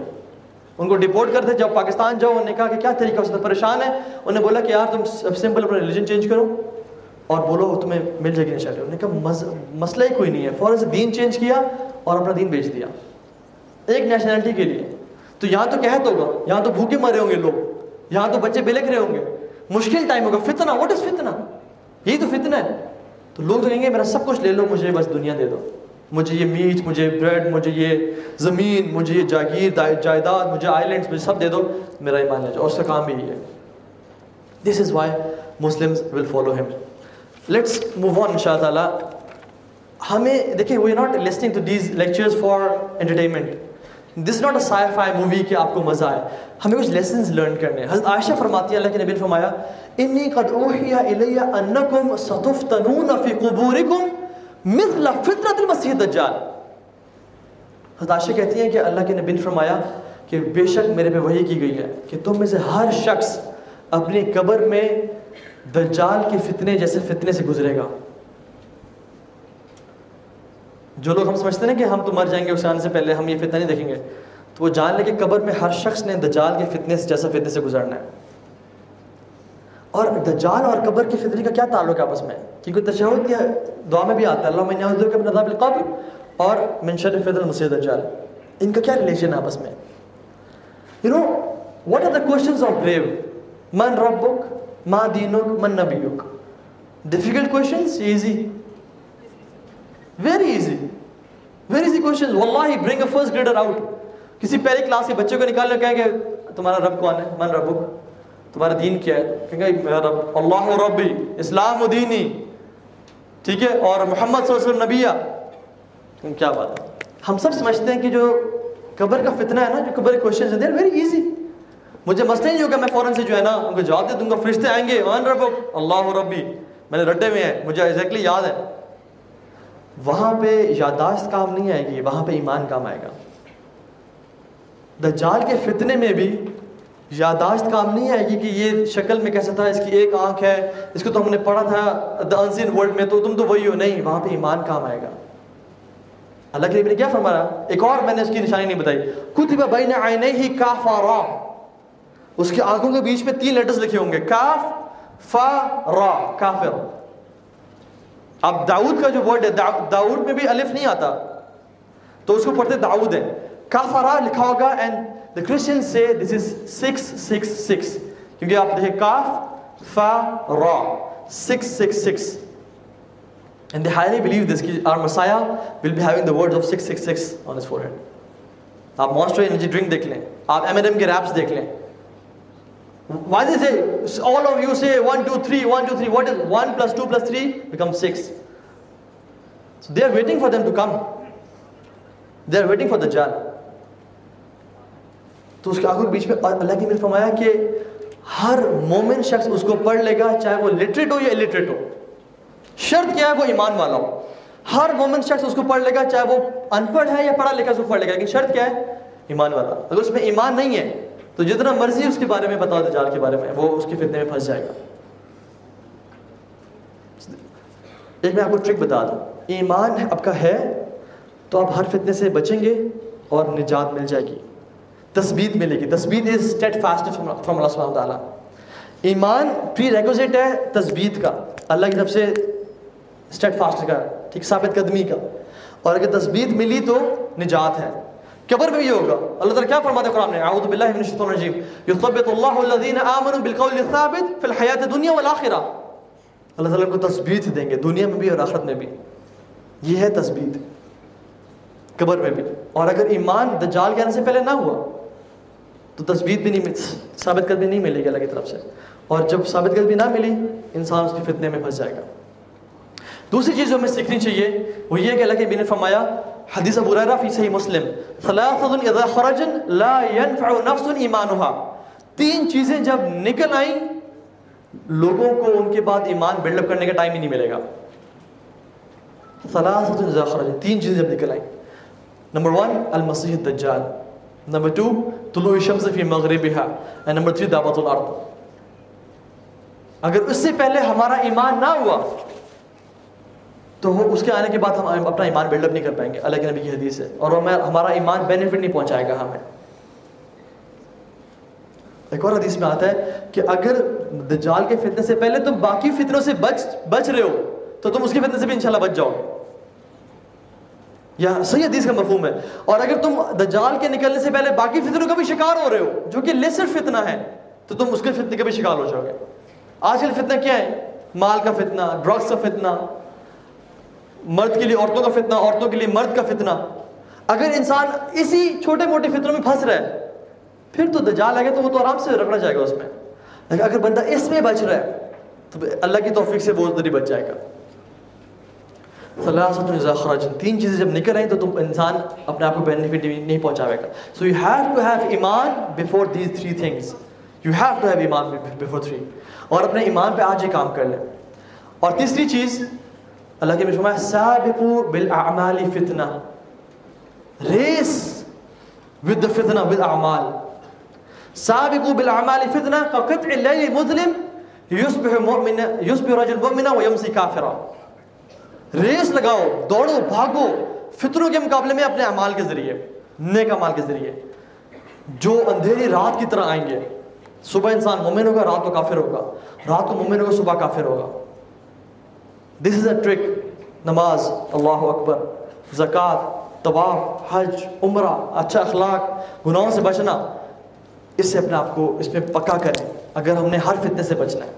ان کو ڈپورٹ کرتے جب پاکستان جاؤ، انہوں نے کہا کہ کیا طریقہ اس پریشان ہے۔ انہوں نے بولا کہ یار تم سمپل اپنا ریلیجن چینج کرو۔ اور بولو، تمہیں مل جائے گی نیشنلٹی انہوں نے کہا مسئلہ ہی کوئی نہیں ہے۔ فوراً سے دین چینج کیا اور اپنا دین بیچ دیا۔ ایک نیشنلٹی کے لیے۔ تو یہاں تو کہت ہوگا۔ یہاں تو بھوکے مرے ہوں گے لوگ۔ یہاں تو بچے بلک رہے ہوں گے۔ مشکل ٹائم ہوگا۔ فتنہ واٹ از فتنہ؟ یہی تو فتنہ ہے۔ تو لوگ تو کہیں گے، میرا سب کچھ لے لو، مجھے بس دنیا دے دو۔ مجھے یہ میٹ، مجھے بریڈ، مجھے یہ زمین، مجھے یہ جاگیر جائیداد، مجھے آئی لینڈس مجھے سب دے دو، میرا ایمان لے جاؤ۔ اور اس کا کام بھی ہے۔ This is why Muslim will follow him let's move on ان شاء تعالیٰ ہمیں، دیکھیں we not listening to these lectures for entertainment this not a sci fi movie کہ آپ کو مزہ آئے۔ ہمیں کچھ لیسنز لرن کرنے حضرت عائشہ فرماتی ہے اللہ کے نبی فرمایا انی قد اوحی الی انکم ستفتنون فی قبورکم مثل فطرت المسیح دجال حضرت کہتی ہیں کہ اللہ کے نبی نے فرمایا کہ بے شک میرے پہ وحی کی گئی ہے کہ تم میں سے ہر شخص اپنی قبر میں دجال کے فتنے جیسے فتنے سے گزرے گا۔ جو لوگ ہم سمجھتے ہیں کہ ہم تو مر جائیں گے، اس آنے سے پہلے ہم یہ فتنہ نہیں دیکھیں گے۔ تو وہ جان لے کہ قبر میں ہر شخص نے دجال کے فتنے سے جیسا فتنے سے گزرنا ہے۔ اور دجال اور قبر کی فتنے کا کیا تعلق ہے آپس میں؟ کیونکہ تشہد یا دعا میں بھی آتا ہے، اللہ میں نعوذ بک من عذاب القبر اور من شر فتنہ المسیح دجال ان کا کیا ریلیشن ہے آپس میں؟ You know what are the questions of grave من ربک، ما دینک، من نبیک؟ Difficult questions easy very easy very easy questions واللہ bring a first grader out کسی پہلی کلاس کے بچے کو نکال کر کہیں کہ تمہارا رب کون ہے؟ من ربک۔ تمہارا دین کیا ہے؟ کہیں گے میرا رب، اللہ ربی، اسلام و دینی۔ ٹھیک ہے؟ اور محمد صلی اللہ علیہ وسلم نبیہ۔ کیا بات ہے؟ ہم سب سمجھتے ہیں کہ جو قبر کا فتنہ ہے نا، جو قبر کے کوشچن ویری ایزی مجھے مسئلہ نہیں ہوگا، میں فوراً سے جو ہے نا، ان کو جواب دے دوں گا۔ فرشتے آئیں گے ون رب اللہ ربی۔ میں نے رڈے میں ہے، مجھے ایگزیکٹلی یاد ہے۔ وہاں پہ یاداشت کام نہیں آئے گی، وہاں پہ ایمان کام آئے گا۔ دجال کے فتنے میں بھی یاداشت کام نہیں آئے گی کہ یہ شکل میں کیسا تھا، اس کی ایک آنکھ ہے، اس کو تو ہم نے پڑھا تھا دا انسین ورلڈ میں، تو تم تو وہی ہو، نہیں، وہاں پہ ایمان کام آئے گا۔ اللہ کے نے کیا فرمایا؟ ایک اور میں نے اس کی نشانی نہیں بتائی۔ کتب بین عینیہ کاف را اس کی آنکھوں کے بیچ میں تین لیٹرز لکھے ہوں گے۔ کاف فا را کافر۔ اب داؤد کا جو ورڈ ہے داؤد میں بھی الف نہیں آتا۔ تو اس کو پڑھتے داؤد ہے۔ کاف را لکھا ہوگا and the Christian say this is six six six کیونکہ آپ دیکھیں کاف فا را six six six and they highly believe this کی are messiah will be having the word of six six six on his forehead آپ Monster energy drink دیکھ لیں آپ ایم این ایم کے ریپس دیکھ لیں why they say all of you say one two three one two three what is one plus two plus three become six they are waiting for them to come they are waiting for the جان تو اس کے آنکھوں کے بیچ میں اللہ کی نے فرمایا کہ ہر مومن شخص اس کو پڑھ لے گا، چاہے وہ لٹریٹ ہو یا الٹریٹ ہو۔ شرط کیا ہے وہ ایمان والا ہو۔ ہر مومن شخص اس کو پڑھ لے گا، چاہے وہ ان پڑھ ہے یا پڑھا لکھا اس کو پڑھ لے گا۔ لیکن شرط کیا ہے؟ ایمان والا۔ اگر اس میں ایمان نہیں ہے، تو جتنا مرضی اس کے بارے میں بتاؤ دجال کے بارے میں، وہ اس کے فتنے میں پھنس جائے گا۔ ایک میں آپ کو ٹرک بتا دوں۔ ایمان آپ کا ہے، تو آپ ہر فتنے سے بچیں گے اور نجات مل جائے گی۔ تثبیت ملے گی۔ تثبیت از اسٹیٹ فاسٹ فرام اللہ سبحانہ تعالیٰ ایمان پری ریکوزٹ ہے تثبیت کا۔ اللہ کی طرف سے اسٹیٹ فاسٹ کا، ٹھیک، ثابت قدمی کا۔ اور اگر تثبیت ملی تو نجات ہے۔ قبر میں یہ ہوگا۔ اللہ تعالیٰ کیا فرماتے ہیں قرآن میں؟ اعوذ باللہ من الشیطان الرجیم۔ یثبت اللہ الذین آمنوا بالقول الثابت فی الحیات دنیا والآخرہ۔ اللہ تعالیٰ کو تثبیت دیں گے، دنیا میں بھی اور آخرت میں بھی۔ یہ ہے تثبیت۔ قبر میں بھی۔ اور اگر ایمان دجال کے آنے سے پہلے نہ ہوا تو تصویر بھی نہیں ثابت قدمی نہیں ملے گی اللہ کی طرف سے۔ اور جب ثابت قدمی نہ ملی، انسان اس کی فتنے میں پھنس جائے گا۔ دوسری چیز جو ہمیں سیکھنی چاہیے، وہ یہ کہ اللہ کے نے فرمایا، حدیث ابو ریرہ فی صحیح مسلم اذا خرجن لا ينفع نفس ایمانها. تین چیزیں جب نکل آئیں، لوگوں کو ان کے بعد ایمان بلڈ اپ کرنے کا ٹائم ہی نہیں ملے گا۔ اذا خرجن، تین چیزیں جب نکل آئیں۔ نمبر ون، المسیح الدجال۔ نمبر ٹو طلوع الشمس فی مغربها اینڈ نمبر تھری دعوت الارض. اگر اس سے پہلے ہمارا ایمان نہ ہوا، تو وہ اس کے آنے کے بعد ہم اپنا ایمان بلڈ اپ نہیں کر پائیں گے. اللہ کے نبی کی حدیث ہے. اور ہمارا ایمان بینیفٹ نہیں پہنچائے گا ہمیں. ایک اور حدیث میں آتا ہے کہ اگر دجال کے فتنے سے پہلے تم باقی فتنوں سے بچ بچ رہے ہو، تو تم اس کے فتنے سے بھی انشاءاللہ بچ جاؤ گے. یا صحیح حدیث کا مفہوم ہے۔ اور اگر تم دجال کے نکلنے سے پہلے باقی فتنوں کا بھی شکار ہو رہے ہو، جو کہ لیسر فتنہ ہے، تو تم اس کے فتنے کا بھی شکار ہو جاؤ گے۔ آج کل فتنہ کیا ہے؟ مال کا فتنہ ڈرگس کا فتنہ، مرد کے لیے عورتوں کا فتنہ، عورتوں کے لیے مرد کا فتنہ۔ اگر انسان اسی چھوٹے موٹے فتنوں میں پھنس رہا ہے، پھر تو دجال آئے گا تو وہ تو آرام سے رکھنا جائے گا اس میں۔ لیکن اگر بندہ اس میں بچ رہا ہے، تو اللہ کی توفیق سے وہ ذریعے بچ جائے گا۔ خرج تین چیزیں جب نکل رہی تو تم انسان اپنے آپ کو بینیفٹ نہیں پہنچاوے گا۔ So you have to have ایمان before these three things you have to have ایمان بفور تھری اور اپنے ایمان پہ آج ہی کام کر لیں اور تیسری چیز، اللہ کے فرمایا، سابقو بالاعمال فتنہ۔ ریس ود فتنہ ود اعمال سابقو بالاعمال فتنہ، فقطع اللیل مظلم یصبح مؤمن یصبح رجل مؤمنہ ویمسی کافرہ ریس لگاؤ، دوڑو، بھاگو، فطروں کے مقابلے میں اپنے اعمال کے ذریعے، نیک اعمال کے ذریعے۔ جو اندھیری رات کی طرح آئیں گے، صبح انسان مومن ہوگا، رات کو کافر ہوگا۔ رات کو مومن ہوگا، صبح کافر ہوگا۔ دس از اے ٹرک نماز، اللہ اکبر۔ زکوٰۃ، طواف، حج، عمرہ اچھا اخلاق، گناہوں سے بچنا۔ اس سے اپنے آپ کو اس میں پکا کریں۔ اگر ہم نے ہر فتنے سے بچنا ہے۔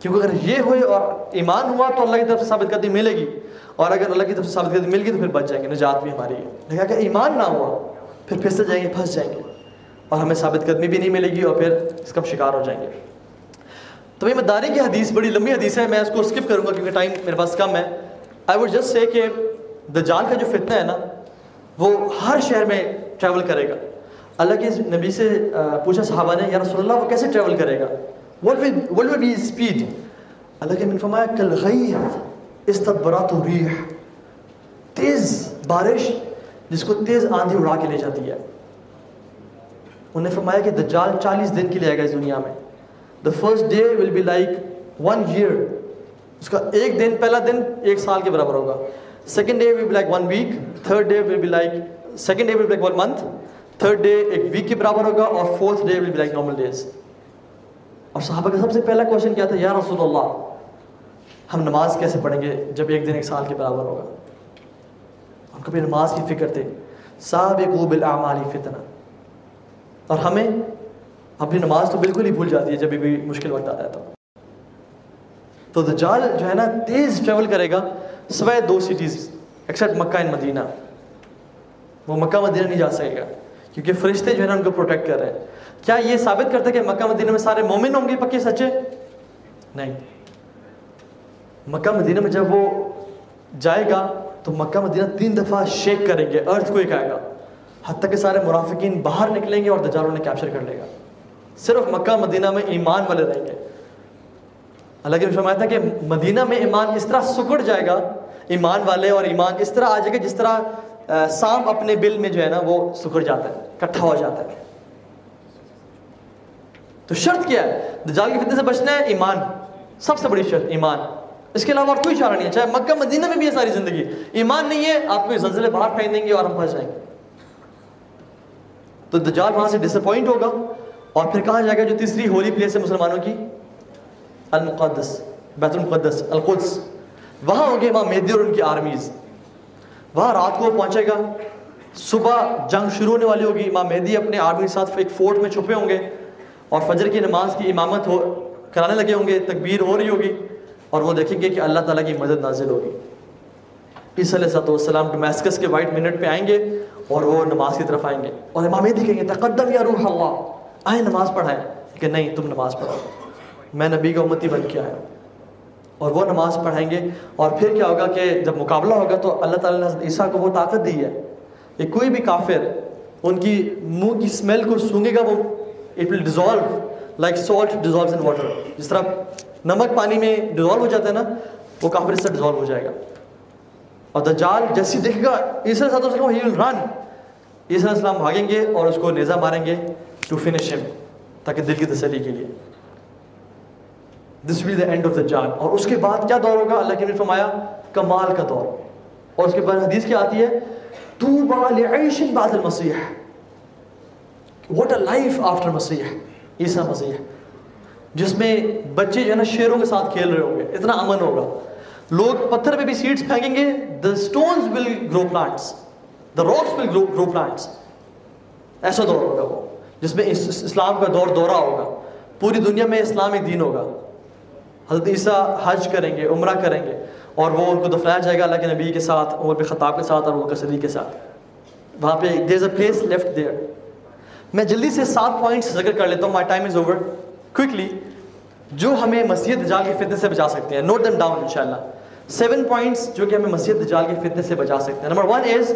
کیونکہ اگر یہ ہوئے اور ایمان ہوا تو اللہ کی طرف سے ثابت قدمی ملے گی اور اگر اللہ کی طرف سے ثابت قدمی مل گئی تو پھر بچ جائیں گے، نجات بھی ہماری ہے۔ لیکن اگر ایمان نہ ہوا، پھر پھنستے جائیں گے، پھنس جائیں گے۔ اور ہمیں ثابت قدمی بھی نہیں ملے گی اور پھر اس کا شکار ہو جائیں گے۔ تو یہ مداری کی حدیث، بڑی لمبی حدیث ہے، میں اس کو اسکپ کروں گا کیونکہ ٹائم میرے پاس کم ہے۔ آئی وڈ جسٹ سے کہ دجال کا جو فتنہ ہے نا، وہ ہر شہر میں ٹریول کرے گا۔ اللہ کے نبی سے پوچھا صحابہ نے، یا رسول اللہ، وہ کیسے ٹریول کرے گا؟ What will, what will be speed? اللہ کے من فرمایا کل غیث استدبرات ریح تیز بارش جس کو تیز آندھی اڑا کے لے جاتی ہے۔ انہوں نے فرمایا کہ دجال چالیس دن کے لیے آئے گا اس دنیا میں۔ The first day will be like one year اس کا ایک دن پہلا دن ایک سال کے برابر ہوگا۔ Second day will be like one week third day will be like second day will be like one month third day ایک ویک کے برابر ہوگا اور fourth day will be like normal days اور صحابہ کا سب سے پہلا کوشچن کیا تھا؟ یا رسول اللہ ہم نماز کیسے پڑھیں گے جب ایک دن ایک سال کے برابر ہوگا؟ ہم کبھی نماز کی فکر تھے، سابقو بالاعمال فتنہ۔ اور ہمیں اپنی نماز تو بالکل ہی بھول جاتی ہے جب بھی مشکل وقت آتا ہے تو۔ تو دجال جو ہے نا، تیز ٹریول کرے گا سوائے دو cities except Mecca and Medina. وہ مکہ مدینہ نہیں جا سکے گا، کیونکہ فرشتے جو ہے نا، ان کو پروٹیکٹ کر رہے ہیں۔ کیا یہ ثابت کرتا ہے کہ مکہ مدینہ میں سارے مومن ہوں گے پکے سچے؟ نہیں. مکہ مدینہ میں جب وہ جائے گا تو مکہ مدینہ تین دفعہ شیک کریں گے ارتھ کوئی آئے گا۔ حتیٰ کہ سارے مرافقین باہر نکلیں گے اور دجال انہیں کیپچر کر لے گا۔ صرف مکہ مدینہ میں ایمان والے رہیں گے۔ اللہ کے فرمایا تھا کہ مدینہ میں ایمان اس طرح سکڑ جائے گا، ایمان والے اور ایمان اس طرح آ جائے گا جس طرح سام اپنے بل میں جو ہے نا وہ سکڑ جاتا ہے کٹھا ہو جاتا ہے۔ تو شرط کیا ہے؟ دجال کی فتنے سے بچنا ہے ایمان، سب سے بڑی شرط ایمان۔ اس کے علاوہ اور کوئی چارہ نہیں ہے، چاہے مکہ، مدینہ میں بھی ہے ساری زندگی۔ ایمان نہیں ہے، آپ کو زلزلے باہر پھینک دیں گے اور ہم پھنس جائیں گے۔ تو دجال وہاں سے ڈس اپوائنٹ ہوگا اور پھر کہاں جائے گا جو تیسری ہولی پلیس ہے مسلمانوں کی، المقدس، بیت المقدس، القدس۔ وہاں ہوں گے امام مہدی اور ان کی آرمیز وہاں رات کو پہنچے گا، صبح جنگ شروع ہونے والی ہوگی، امام مہدی اپنے آرمی کے ساتھ ایک فورٹ میں چھپے ہوں گے۔ اور فجر کی نماز کی امامت ہو کرانے لگے ہوں گے، تکبیر ہو رہی ہوگی اور وہ دیکھیں گے کہ اللہ تعالیٰ کی مدد نازل ہوگی۔ عیسی علیہ صاحب والسلام ڈومیسکس کے وائٹ منٹ پہ آئیں گے اور وہ نماز کی طرف آئیں گے۔ اور امام مہدی کہیں گے، تقدم یا روح اللہ آئیں نماز پڑھائیں۔ کہ نہیں، تم نماز پڑھو۔ میں نبی کا امتی بن کے آیا اور وہ نماز پڑھائیں گے۔ اور پھر کیا ہوگا کہ جب مقابلہ ہوگا تو اللہ تعالیٰ نے عیسیٰ کو وہ طاقت دی ہے کہ کوئی بھی کافر ان کی منہ کی اسمیل کو سونگے گا، وہ it will dissolve like salt dissolves in water جس طرح نمک پانی میں ڈیزالو ہو جاتا ہے نا وہ کافر سے ڈیزالو ہو جائے گا اور دجال جیسی دیکھے گا عیسیٰ علیہ السلام ہی ول رن عیسیٰ علیہ السلام بھاگیں گے اور اس کو نیزہ ماریں گے ٹو فنش ہم تاکہ دل کی تسلی کے لیے دس ول دا اینڈ آف دا جان اور اس کے بعد کیا دور ہوگا اللہ کے نے فرمایا کمال کا دور اور اس کے بعد حدیث کیا آتی ہے تو بعد المسیح واٹ اے لائف آفٹر مسیح عیسیٰ مسیح. جس میں بچے جو ہے نا شیروں کے ساتھ کھیل رہے ہوں گے. اتنا امن ہوگا. لوگ پتھر پہ بھی سیڈس پھینکیں گے. The stones will grow plants the rocks will grow grow plants ایسا دور ہوگا وہ. جس میں اسلام کا دور دورہ ہوگا. پوری دنیا میں اسلام ایک دین ہوگا. حضرت عیسیٰ حج کریں گے، عمرہ کریں گے. اور وہ ان کو دفنایا جائے گا اللہ کے نبی کے ساتھ، عمر پہ خطاب کے ساتھ اور وہ صدی کے ساتھ. وہاں پہ there is a place left there میں جلدی سے سات پوائنٹس ذکر کر لیتا ہوں my time is over quickly جو ہمیں مسجد دجال کے فتنے سے بچا سکتے ہیں نوٹ دم ڈاؤن ان شاء اللہ سیون پوائنٹس جو کہ ہمیں مسجد دجال کے فتنے سے بچا سکتے ہیں. نمبر ون از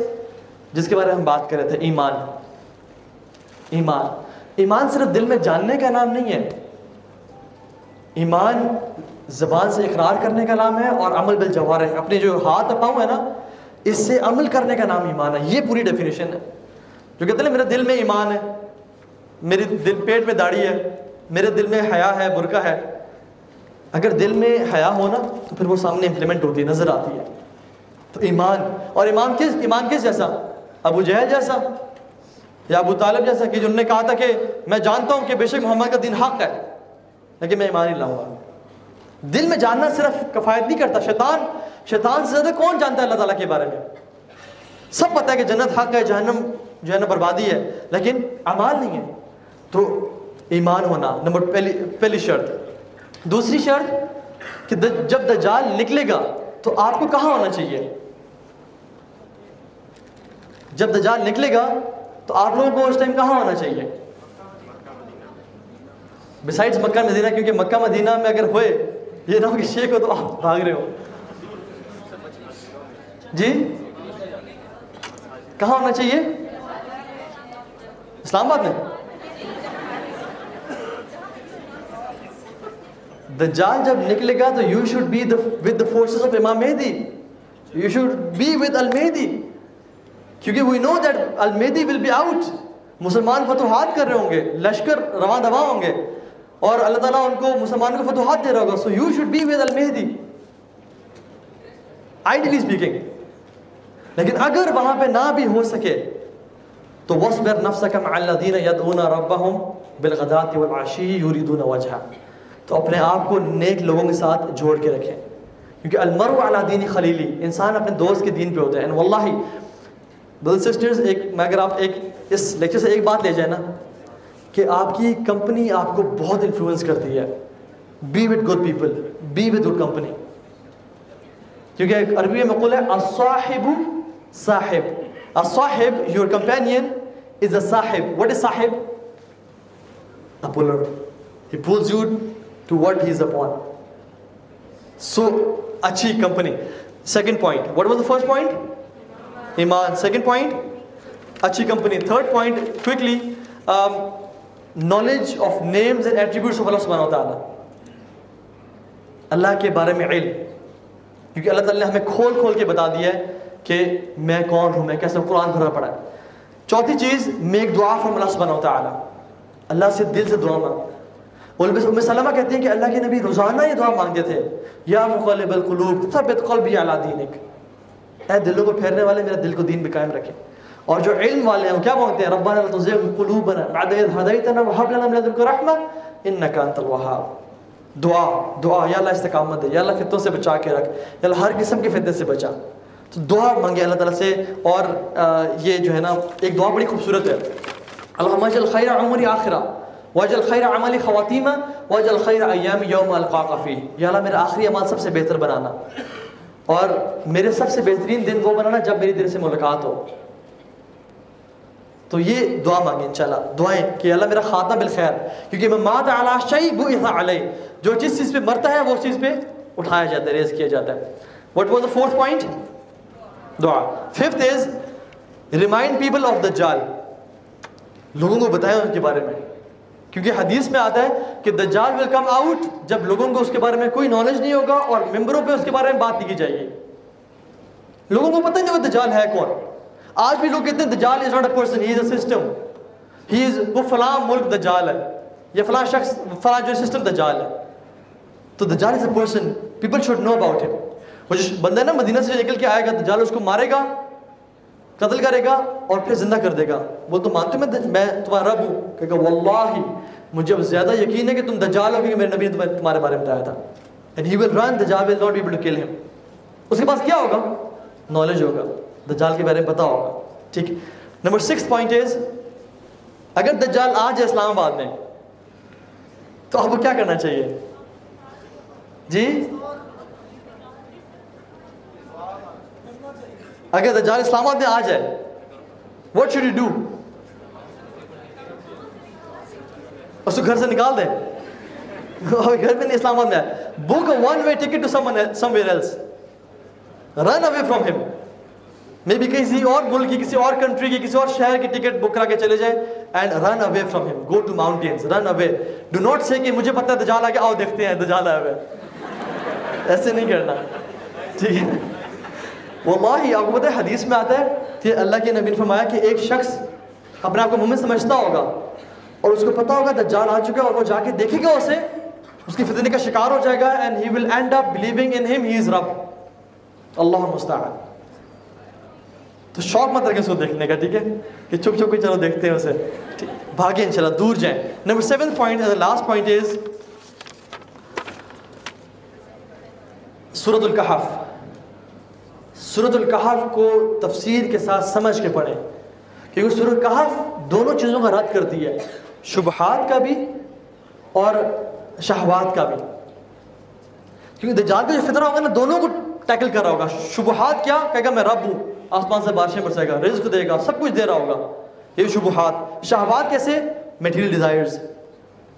جس کے بارے میں ہم بات کر رہے تھے، ایمان. ایمان. ایمان صرف دل میں جاننے کا نام نہیں ہے. ایمان زبان سے اقرار کرنے کا نام ہے اور عمل بالجوار ہے. اپنے جو ہاتھ پاؤں ہے نا، اس سے عمل کرنے کا نام ایمان ہے. یہ پوری ڈیفینیشن ہے. جو کہتے ہیں میرے دل میں ایمان ہے میرے دل پیٹ میں داڑھی ہے، میرے دل میں حیا ہے برقع ہے۔ اگر دل میں حیا ہونا تو پھر وہ سامنے امپلیمنٹ ہوتی ہے، نظر آتی ہے۔ تو ایمان، اور ایمان کس ایمان کس جیسا؟ ابو جہل جیسا یا ابو طالب جیسا کہ جنہوں نے کہا تھا کہ میں جانتا ہوں کہ بے شک محمد کا دین حق ہے، لیکن میں ایمان ہی لاؤں گا۔ دل میں جاننا صرف کفایت نہیں کرتا، شیطان شیطان سے زیادہ کون جانتا ہے اللہ تعالیٰ کے بارے میں؟ سب پتہ ہے کہ جنت حق ہے، جہنم جو ہے نا بربادی ہے، لیکن اعمال نہیں ہے۔ تو ایمان ہونا، نمبر پہلی پہلی شرط۔ دوسری شرط کہ جب دجال نکلے گا تو آپ کو کہاں ہونا چاہیے؟ جب دجال نکلے گا تو آپ لوگوں کو اس ٹائم کہاں ہونا چاہیے؟ بسائڈس مکہ، مدینہ، کیونکہ مکہ، مدینہ میں اگر ہوئے، یہ نہ ہو کہ شیخ ہو تو آپ بھاگ رہے ہو۔ جی؟ کہاں ہونا چاہیے؟ اسلام آباد میں۔ دجال جب نکلے گا تو you should be with the forces of Imam Mahdi you should be with المہدی کیونکہ we know that المہدی will be out مسلمان فتوحات کر رہے ہوں گے، لشکر رواں دواں ہوں گے، اور اللہ تعالیٰ ان کو مسلمانوں کو فتوحات دے رہا ہوگا. So you should be with المہدی ideally speaking لیکن اگر وہاں پہ نہ بھی ہو سکے، تو وصبر نفسك مع الذين يدعون ربهم بالغداة والعشي يريدون وجهه. تو اپنے آپ کو نیک لوگوں کے ساتھ جوڑ کے رکھیں۔ کیونکہ المرء علی دین خلیلی، انسان اپنے دوست کے دین پہ ہوتا ہے۔ واللہ برد سسٹرز ایک میں اگر آپ ایک اس لیکچر سے ایک بات لے جائیں نا، کہ آپ کی کمپنی آپ کو بہت انفلوئنس کرتی ہے۔ Be with good people be with good company کیونکہ ایک عربی میں مقول ہے، الصاحب صاحب۔ الصاحب یور کمپینین از اے صاحب۔ وٹ از صاحب؟ A puller he to what he is upon so اچھی company second point what was the first point ایمان سیکنڈ پوائنٹ اچھی company third point quickly knowledge of names and attributes of اللہ سبحانہ تعالیٰ اللہ کے بارے میں علم کیونکہ اللہ تعالیٰ نے ہمیں کھول کھول کے بتا دیا ہے کہ میں کون ہوں میں کیسے قرآن بھرا پڑا چوتھی چیز میک دعا فرم اللہ سبحانہ تعالیٰ اللہ سے دل سے دعا مانگ ام سلمہ کہتے ہیں کہ اللہ کے نبی روزانہ یہ دعا مانگتے تھے، یا مقلب القلوب، ثبت قلبی علی دینک. اے دلوں کو پھیرنے والے، میرا دل کو دین بھی قائم رکھے۔ اور جو علم والے ہیں، وہ کیا مانگتے ہیں؟ ربنا لا تزغ قلوبنا بعد إذ هديتنا وهب لنا من لدنك رحمة إنك أنت الوهاب. دعا دعا، یا اللہ استقامت دے، یا اللہ فتنوں سے بچا کے رکھ، یا اللہ ہر قسم کے فتنے سے بچا۔ تو دعا مانگے اللہ تعالیٰ سے، اور یہ جو ہے نا، ایک دعا بڑی خوبصورت ہے۔ اللہم اجل خیر عمری آخرہ۔ واجل خیر عملی خواتیمہ واجل خیر ایام یوم القاق فی۔ یا اللہ، میرا آخری عمل سب سے بہتر بنانا۔ اور میرے سب سے بہترین دن وہ بنانا جب میری دل سے ملاقات ہو۔ تو یہ دعا مانگیں انشاءاللہ دعائیں کہ اللہ، میرا خاتمہ بالخیر۔ کیونکہ میں مات علی شیء بعث علی۔ جو جس چیز پہ مرتا ہے، وہ چیز پہ اٹھایا جاتا ہے، ریز کیا جاتا ہے۔ What was the fourth point دعا۔ Fifth is remind people of دجال لوگوں کو بتائیں ان کے بارے میں۔ کیونکہ حدیث میں آتا ہے کہ دجال ول کم آؤٹ جب لوگوں کو اس کے بارے میں کوئی نالج نہیں ہوگا اور ممبروں پہ اس کے بارے میں بات نہیں کی جائے گی۔ لوگوں کو پتہ نہیں وہ دجال ہے کون۔ آج بھی لوگ کہتے ہیں دجال is not a person he is a system he is وہ فلاں ملک دجال ہے۔ یا فلاں شخص فلاں جو سسٹم دجال ہے۔ تو دجال is a person people should know about him وہ جو بندہ ہے نا مدینہ سے نکل کے آئے گا، دجال اس کو مارے گا۔ قتل کرے گا اور پھر زندہ کر دے گا۔ وہ تو مانتے میں میں تمہارا رب ہوں۔ کہ کہ واللہ مجھے اب زیادہ یقین ہے کہ تم دجال ہو کیونکہ میرے نبی نے تمہارے بارے میں بتایا تھا۔ And he will run دجال will not be able to kill him اس کے پاس کیا ہوگا؟ نالج ہوگا۔ دجال کے بارے میں پتا ہوگا۔ ٹھیک۔ نمبر سکس پوائنٹ از اگر دجال آ جائے اسلام آباد میں تو آپ کو کیا کرنا چاہیے؟ جی؟ اگر دجال اسلام آباد میں آ جائے واٹ شوڈ یو ڈو اس کو گھر سے نکال دیں۔ گھر میں نہیں اسلام آباد میں آئے۔ Book one way ticket to somewhere else run away from home maybe کسی اور ملک کی، کسی اور کنٹری کی، کسی اور شہر کی ٹکٹ بک کرا کے چلے جائے and run away from home go to mountains run away do not say کہ مجھے پتہ ہے دجال آ کے آؤ دیکھتے ہیں دجال آئے ہوئے۔ ایسے نہیں کرنا۔ ٹھیک ہے۔ واللہ آپ کو پتہ ہے، حدیث میں آتا ہے کہ اللہ کے نبی نے فرمایا کہ ایک شخص اپنے آپ کو مومن سمجھتا ہوگا اور اس کو پتہ ہوگا دجال آ چکا ہے اور وہ جا کے دیکھے گا اسے، اس کی فتنے کا شکار ہو جائے گا and he will end up believing in him he is رب اللہ مستعان تو شوق مت رکھیں اس کو دیکھنے کا، ٹھیک ہے؟ کہ چھپ چھپ کے چلو دیکھتے ہیں اسے۔ بھاگیں انشاءاللہ، دور جائیں۔ Number seven point last point is سورت الکحف سورت الکحف کو تفسیر کے ساتھ سمجھ کے پڑھیں، کیونکہ سورت الکحف دونوں چیزوں کا رد کرتی ہے، شبہات کا بھی اور شہوات کا بھی۔ کیونکہ دجال کا جو فطرہ ہوگا نا، دونوں کو ٹیکل کر رہا ہوگا۔ شبہات کیا؟ کہے گا، میں رب ہوں۔ آسمان سے بارشیں برسے گا، رزق دے گا، سب کچھ دے رہا ہوگا۔ یہ شبہات۔ شہوات کیسے؟ میٹیریل ڈیزائرز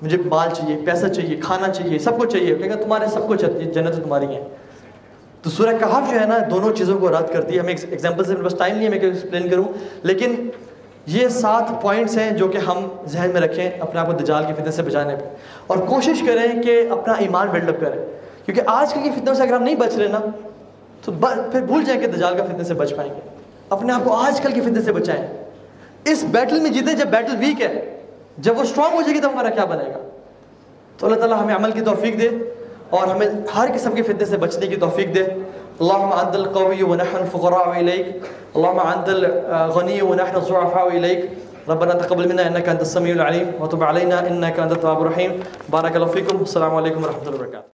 مجھے مال چاہیے، پیسہ چاہیے، کھانا چاہیے، سب کچھ چاہیے۔ کہے گا، تمہارے سب کچھ جنت تمہاری ہیں۔ تو سورہ کہف جو ہے نا، دونوں چیزوں کو رد کرتی ہے۔ ہمیں ایگزامپل سے بس ٹائم نہیں ہے میں ایکسپلین کروں۔ لیکن یہ سات پوائنٹس ہیں جو کہ ہم ذہن میں رکھیں اپنے آپ کو دجال کی فتنے سے بچانے پہ۔ اور کوشش کریں کہ اپنا ایمان بلڈ اپ کریں۔ کیونکہ آج کل کی فتنوں سے اگر ہم نہیں بچ رہے نا، تو پھر بھول جائیں کہ دجال کا فتنے سے بچ پائیں گے۔ اپنے آپ کو آج کل کی فتنے سے بچائیں۔ اس بیٹل میں جیتے جب بیٹل ویک ہے، جب وہ اسٹرانگ ہو جائے گی تو ہمارا کیا بنے گا؟ تو اللہ تعالیٰ ہمیں عمل کی توفیق دے۔ اور ہمیں ہر قسم کے فتنے سے بچنے کی توفیق دے۔ اللهم انت القوي ونحن الفقراء اليك اللهم انت الغني ونحن الضعفاء اليك ربنا تقبل منا انك انت السميع العليم وتب علينا انك انت التواب الرحيم بارك الله فيكم السلام عليكم ورحمه الله وبركاته